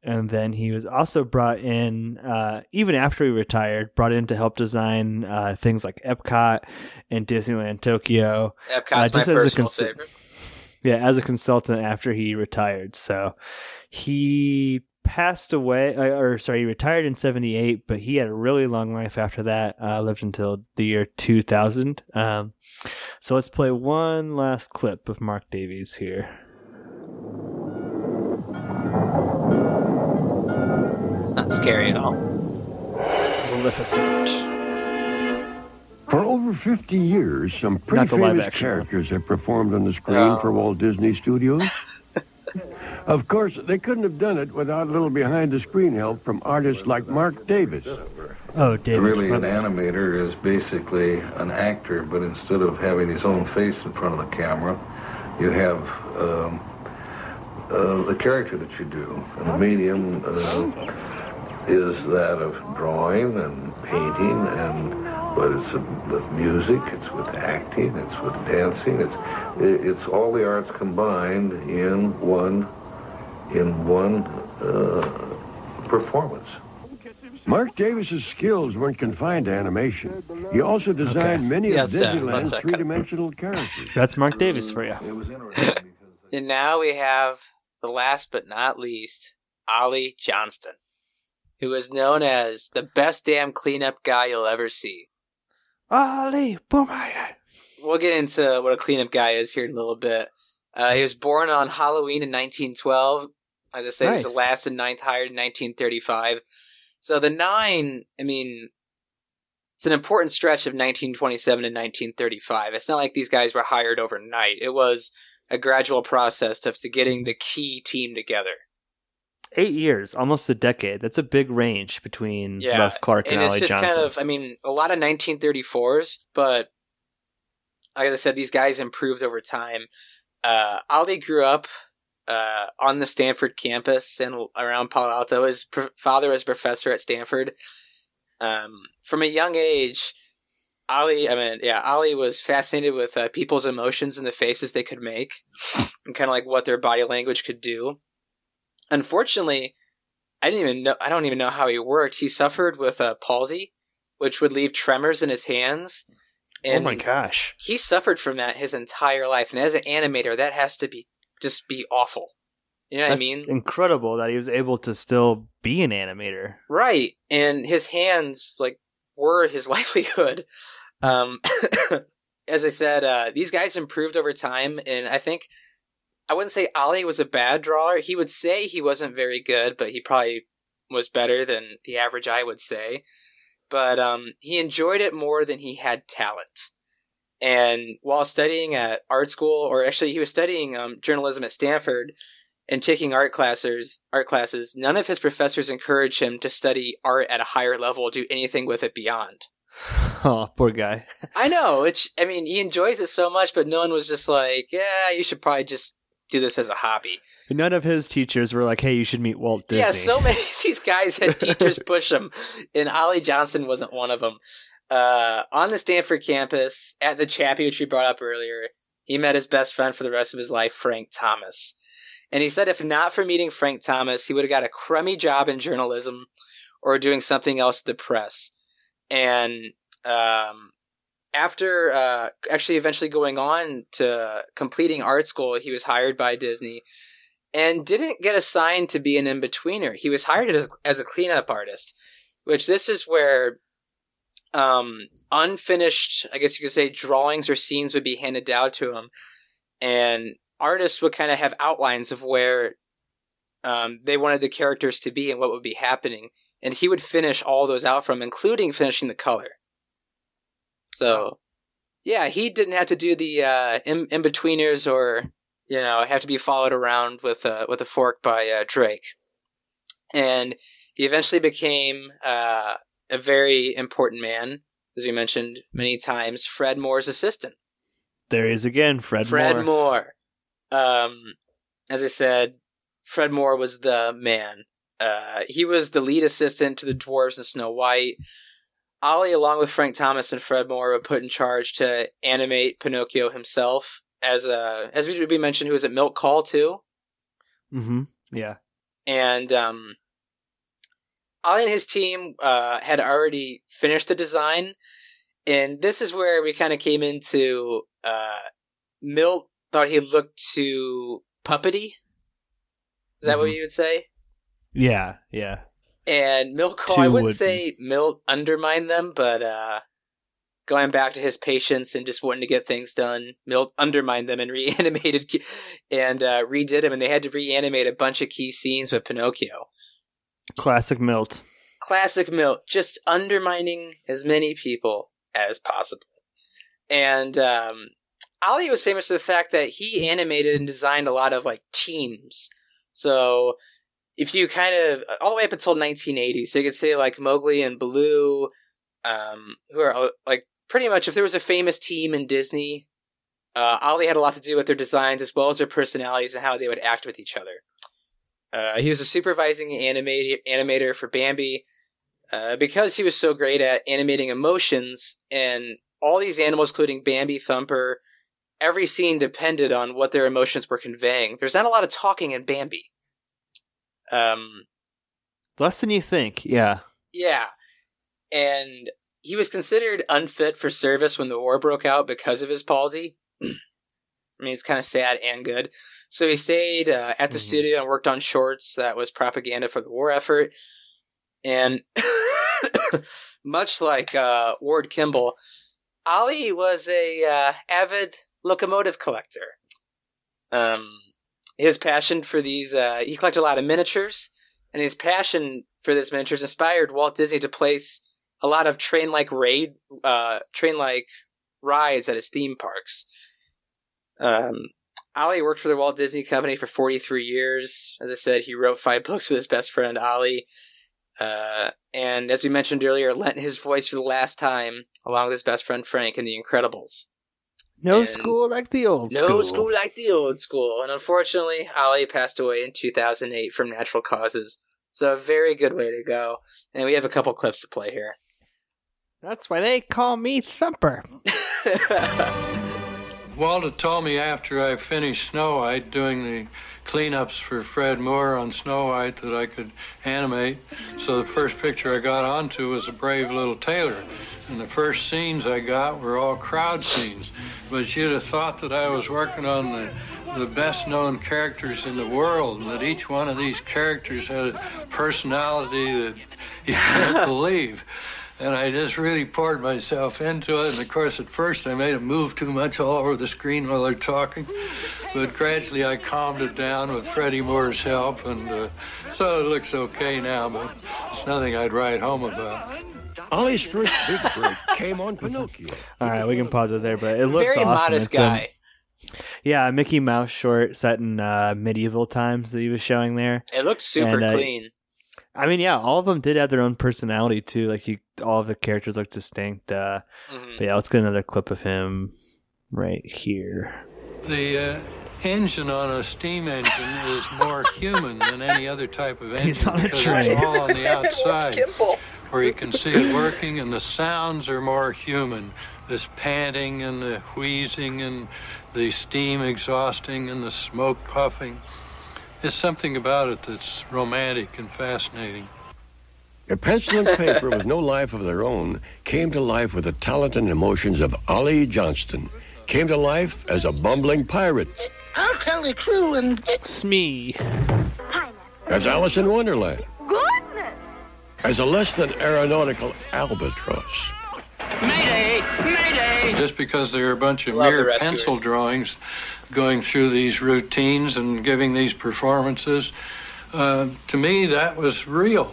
And then he was also brought in, uh, even after he retired, brought in to help design uh, things like Epcot and Disneyland Tokyo. Epcot's uh, my just as a personal favorite. yeah, as a consultant after he retired. So he passed away, uh, or sorry, he retired in 78, but he had a really long life after that, uh, lived until the year 2000. Um, so let's play one last clip of Mark Davies here. It's not scary at all. Maleficent. For over 50 years, some pretty Not the live famous action characters have performed on the screen Oh. for Walt Disney Studios. of course, they couldn't have done it without a little behind the screen help from artists like Marc Davis. Oh, Davies. Really, an animator is basically an actor, but instead of having his own face in front of the camera, you have um, uh, the character that you do. And the medium uh, is that of drawing and painting, and but it's with music, it's with acting, it's with dancing, it's it's all the arts combined in one in one uh, performance. Marc Davis's skills weren't confined to animation. He also designed many Yeah, of that's, Disneyland's uh, three-dimensional characters. That's Marc Davis for you. It was interesting. And now we have the last but not least, Ollie Johnston, who is known as the best damn cleanup guy you'll ever see. Ali Boomerang. We'll get into what a cleanup guy is here in a little bit. Uh, he was born on Halloween in 1912. As I said, he was the last and ninth hired in 1935. So the nine, I mean, it's an important stretch of 1927 and 1935. It's not like these guys were hired overnight. It was a gradual process of to getting the key team together. Eight years, almost a decade. That's a big range between Yeah, Les Clark and, and it's just Johnston. kind of, I mean, a lot of 1934s, but like I said, these guys improved over time. Uh, Ollie grew up uh, on the Stanford campus and around Palo Alto. His pr- father was a professor at Stanford. Um, from a young age, Ollie, I mean, yeah, Ollie was fascinated with uh, people's emotions and the faces they could make, and kind of like what their body language could do. Unfortunately, I didn't even know. I don't even know how he worked. He suffered with a palsy, which would leave tremors in his hands. oh my gosh! He suffered from that his entire life, and as an animator, that has to be just be awful. You know what That's I mean? incredible that he was able to still be an animator. Right. And his hands like were his livelihood. Um as I said, uh these guys improved over time and I think I wouldn't say Ollie was a bad drawer. He would say he wasn't very good, but he probably was better than the average I would say. But um he enjoyed it more than he had talent. And while studying at art school, or actually he was studying um, journalism at Stanford and taking art classes, art classes, none of his professors encouraged him to study art at a higher level, do anything with it beyond. Oh, poor guy. I know, which I mean, he enjoys it so much, but no one was just like, "Yeah, you should probably just do this as a hobby." None of his teachers were like, "Hey, you should meet Walt Disney." Yeah, so many of these guys had teachers push them, and Ollie Johnston wasn't one of them. Uh, on the Stanford campus, at the Chappie, which we brought up earlier, he met his best friend for the rest of his life, Frank Thomas. And he said if not for meeting Frank Thomas, he would have got a crummy job in journalism or doing something else at the press. And um, after uh, actually eventually going on to completing art school, he was hired by Disney and didn't get assigned to be an in betweener. He was hired as, as a cleanup artist, which this is where um, unfinished, I guess you could say, drawings or scenes would be handed down to him, and artists would kind of have outlines of where um, they wanted the characters to be and what would be happening, and he would finish all those out from, including finishing the color. So, yeah, he didn't have to do the uh, in in betweeners or you know have to be followed around with a with a fork by uh, Drake, and he eventually became uh, a very important man, as we mentioned many times, Fred Moore's assistant. There he is again, Fred, Moore. Fred Moore. Moore. Um, as I said, Fred Moore was the man. Uh, he was the lead assistant to the dwarves in Snow White. Ollie, along with Frank Thomas and Fred Moore, were put in charge to animate Pinocchio himself. As a, as we we mentioned, who was at Milt Kahl too, Mm-hmm. Yeah. and um, Ollie and his team uh, had already finished the design, and this is where we kind of came into uh, Milt thought he looked too puppety. Is that what Mhm. you would say? Yeah. Yeah. And Milt, I wouldn't wooden. say Milt undermined them, but uh, going back to his patience and just wanting to get things done, Milt undermined them and reanimated and uh, redid them, and they had to reanimate a bunch of key scenes with Pinocchio. Classic Milt. Classic Milt, just undermining as many people as possible. And um, Ollie was famous for the fact that he animated and designed a lot of like teams. So if you kind of all the way up until 1980, so you could say like Mowgli and Baloo, um, who are uh, like pretty much if there was a famous team in Disney, uh, Ali had a lot to do with their designs as well as their personalities and how they would act with each other. Uh, he was a supervising animator, animator for Bambi uh, because he was so great at animating emotions and all these animals, including Bambi, Thumper, every scene depended on what their emotions were conveying. There's not a lot of talking in Bambi. Um, Less than you think. Yeah. yeah. And he was considered unfit for service when the war broke out because of his palsy. I mean, it's kind of sad and good. So he stayed uh, at the studio and worked on shorts that was propaganda for the war effort. And much like uh, Ward Kimball, Ollie was a uh, avid locomotive collector. Um, his passion for these, uh, he collected a lot of miniatures, and his passion for these miniatures inspired Walt Disney to place a lot of train-like raid, uh, train-like rides at his theme parks. Um, Ollie worked for the Walt Disney Company for 43 years. As I said, he wrote five books with his best friend Ollie. Uh, and as we mentioned earlier, lent his voice for the last time along with his best friend Frank in The Incredibles. No And school like the old no school. school like the old school. And unfortunately, Ollie passed away in 2008 from natural causes. So a very good way to go. And we have a couple clips to play here. That's why they call me Thumper. Walter told me after I finished Snow White doing the cleanups for Fred Moore on Snow White that I could animate. So the first picture I got onto was a brave little tailor. And the first scenes I got were all crowd scenes. But you'd have thought that I was working on the, the best known characters in the world and that each one of these characters had a personality that you can't believe. And I just really poured myself into it. And of course, at first, I made it move too much all over the screen while they're talking. But gradually, I calmed it down with Freddie Moore's help. And uh, so it looks okay now, but it's nothing I'd write home about. Ollie's first big break came on Pinocchio. All right, we can pause it there, but it looks Very awesome. modest It's, um, guy. yeah, a Mickey Mouse short set in uh, medieval times that he was showing there. It looks super And, uh, clean. I mean, yeah, all of them did have their own personality too. Like you, all of the characters look distinct. Uh, Mm-hmm. But yeah, let's get another clip of him right here. The uh, engine on a steam engine is more human than any other type of engine. He's on a train. It's all on the outside, where you can see it working, and the sounds are more human. This panting and the wheezing and the steam exhausting and the smoke puffing. There's something about it that's romantic and fascinating. A pencil and paper with no life of their own came to life with the talent and emotions of Ollie Johnston. Came to life as a bumbling pirate, I'll tell the crew and... Smee. as Alice in Wonderland, Goodness! as a less than aeronautical albatross. Mayday! Mayday! Just because they're a bunch of Love mere pencil drawings going through these routines and giving these performances, uh, to me, that was real.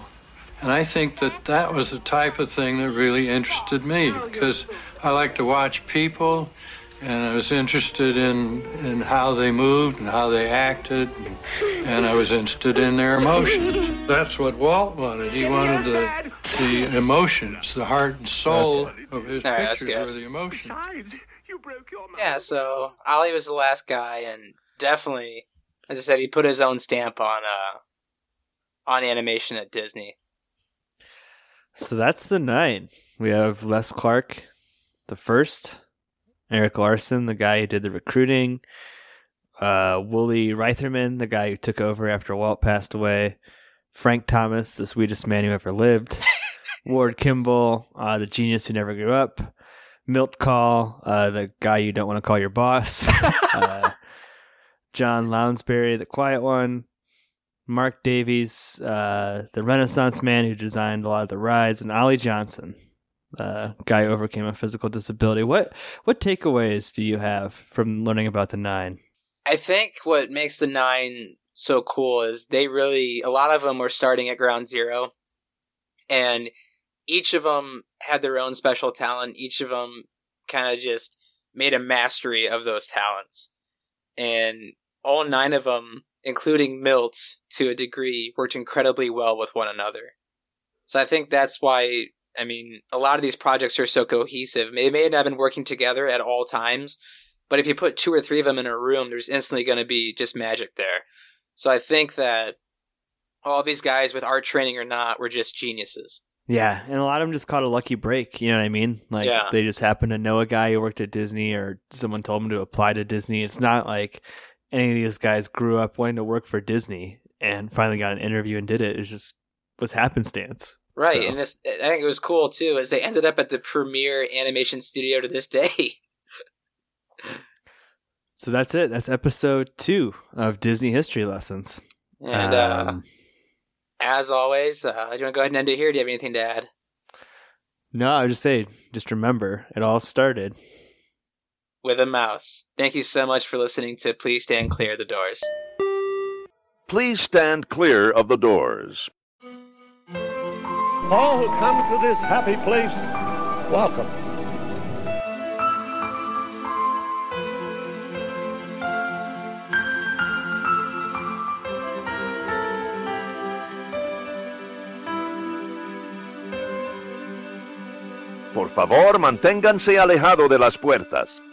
And I think that that was the type of thing that really interested me because I like to watch people and I was interested in, in how they moved and how they acted and I was interested in their emotions. That's what Walt wanted. He wanted the, the emotions, the heart and soul of his All right, that's pictures were the emotions. Yeah, so Ollie was the last guy, and definitely, as I said, he put his own stamp on uh on animation at Disney. So that's the nine. We have Les Clark, the first, Eric Larson, the guy who did the recruiting, uh, Woolie Reitherman, the guy who took over after Walt passed away, Frank Thomas, the sweetest man who ever lived, Ward Kimball, uh, the genius who never grew up, Milt Kahl, uh, the guy you don't want to call your boss, uh, John Lounsbery, the quiet one, Mark Davies, uh, the Renaissance man who designed a lot of the rides, and Ollie Johnston, uh, guy who overcame a physical disability. What what takeaways do you have from learning about the nine? I think what makes the nine so cool is they really a lot of them were starting at ground zero, and each of them had their own special talent. Each of them kind of just made a mastery of those talents, and all nine of them, including Milt to a degree, worked incredibly well with one another. So I think that's why. I mean, a lot of these projects are so cohesive. They may not have been working together at all times, but if you put two or three of them in a room, there's instantly going to be just magic there. So I think that all these guys, with art training or not, were just geniuses. Yeah, and a lot of them just caught a lucky break. You know what I mean? Like Yeah. they just happened to know a guy who worked at Disney, or someone told them to apply to Disney. It's not like any of these guys grew up wanting to work for Disney and finally got an interview and did it. It just was happenstance. Right, So- and this, I think it was cool too, as they ended up at the premier animation studio to this day. So that's it. That's episode two of Disney History Lessons. And uh, Um, as always, uh, do you want to go ahead and end it here? Do you have anything to add? no, I would just say, just remember, it all started. With a mouse. Thank you so much for listening to Please Stand Clear of the Doors. Please stand clear of the doors. All who come to this happy place, welcome. Por favor, manténganse alejado de las puertas.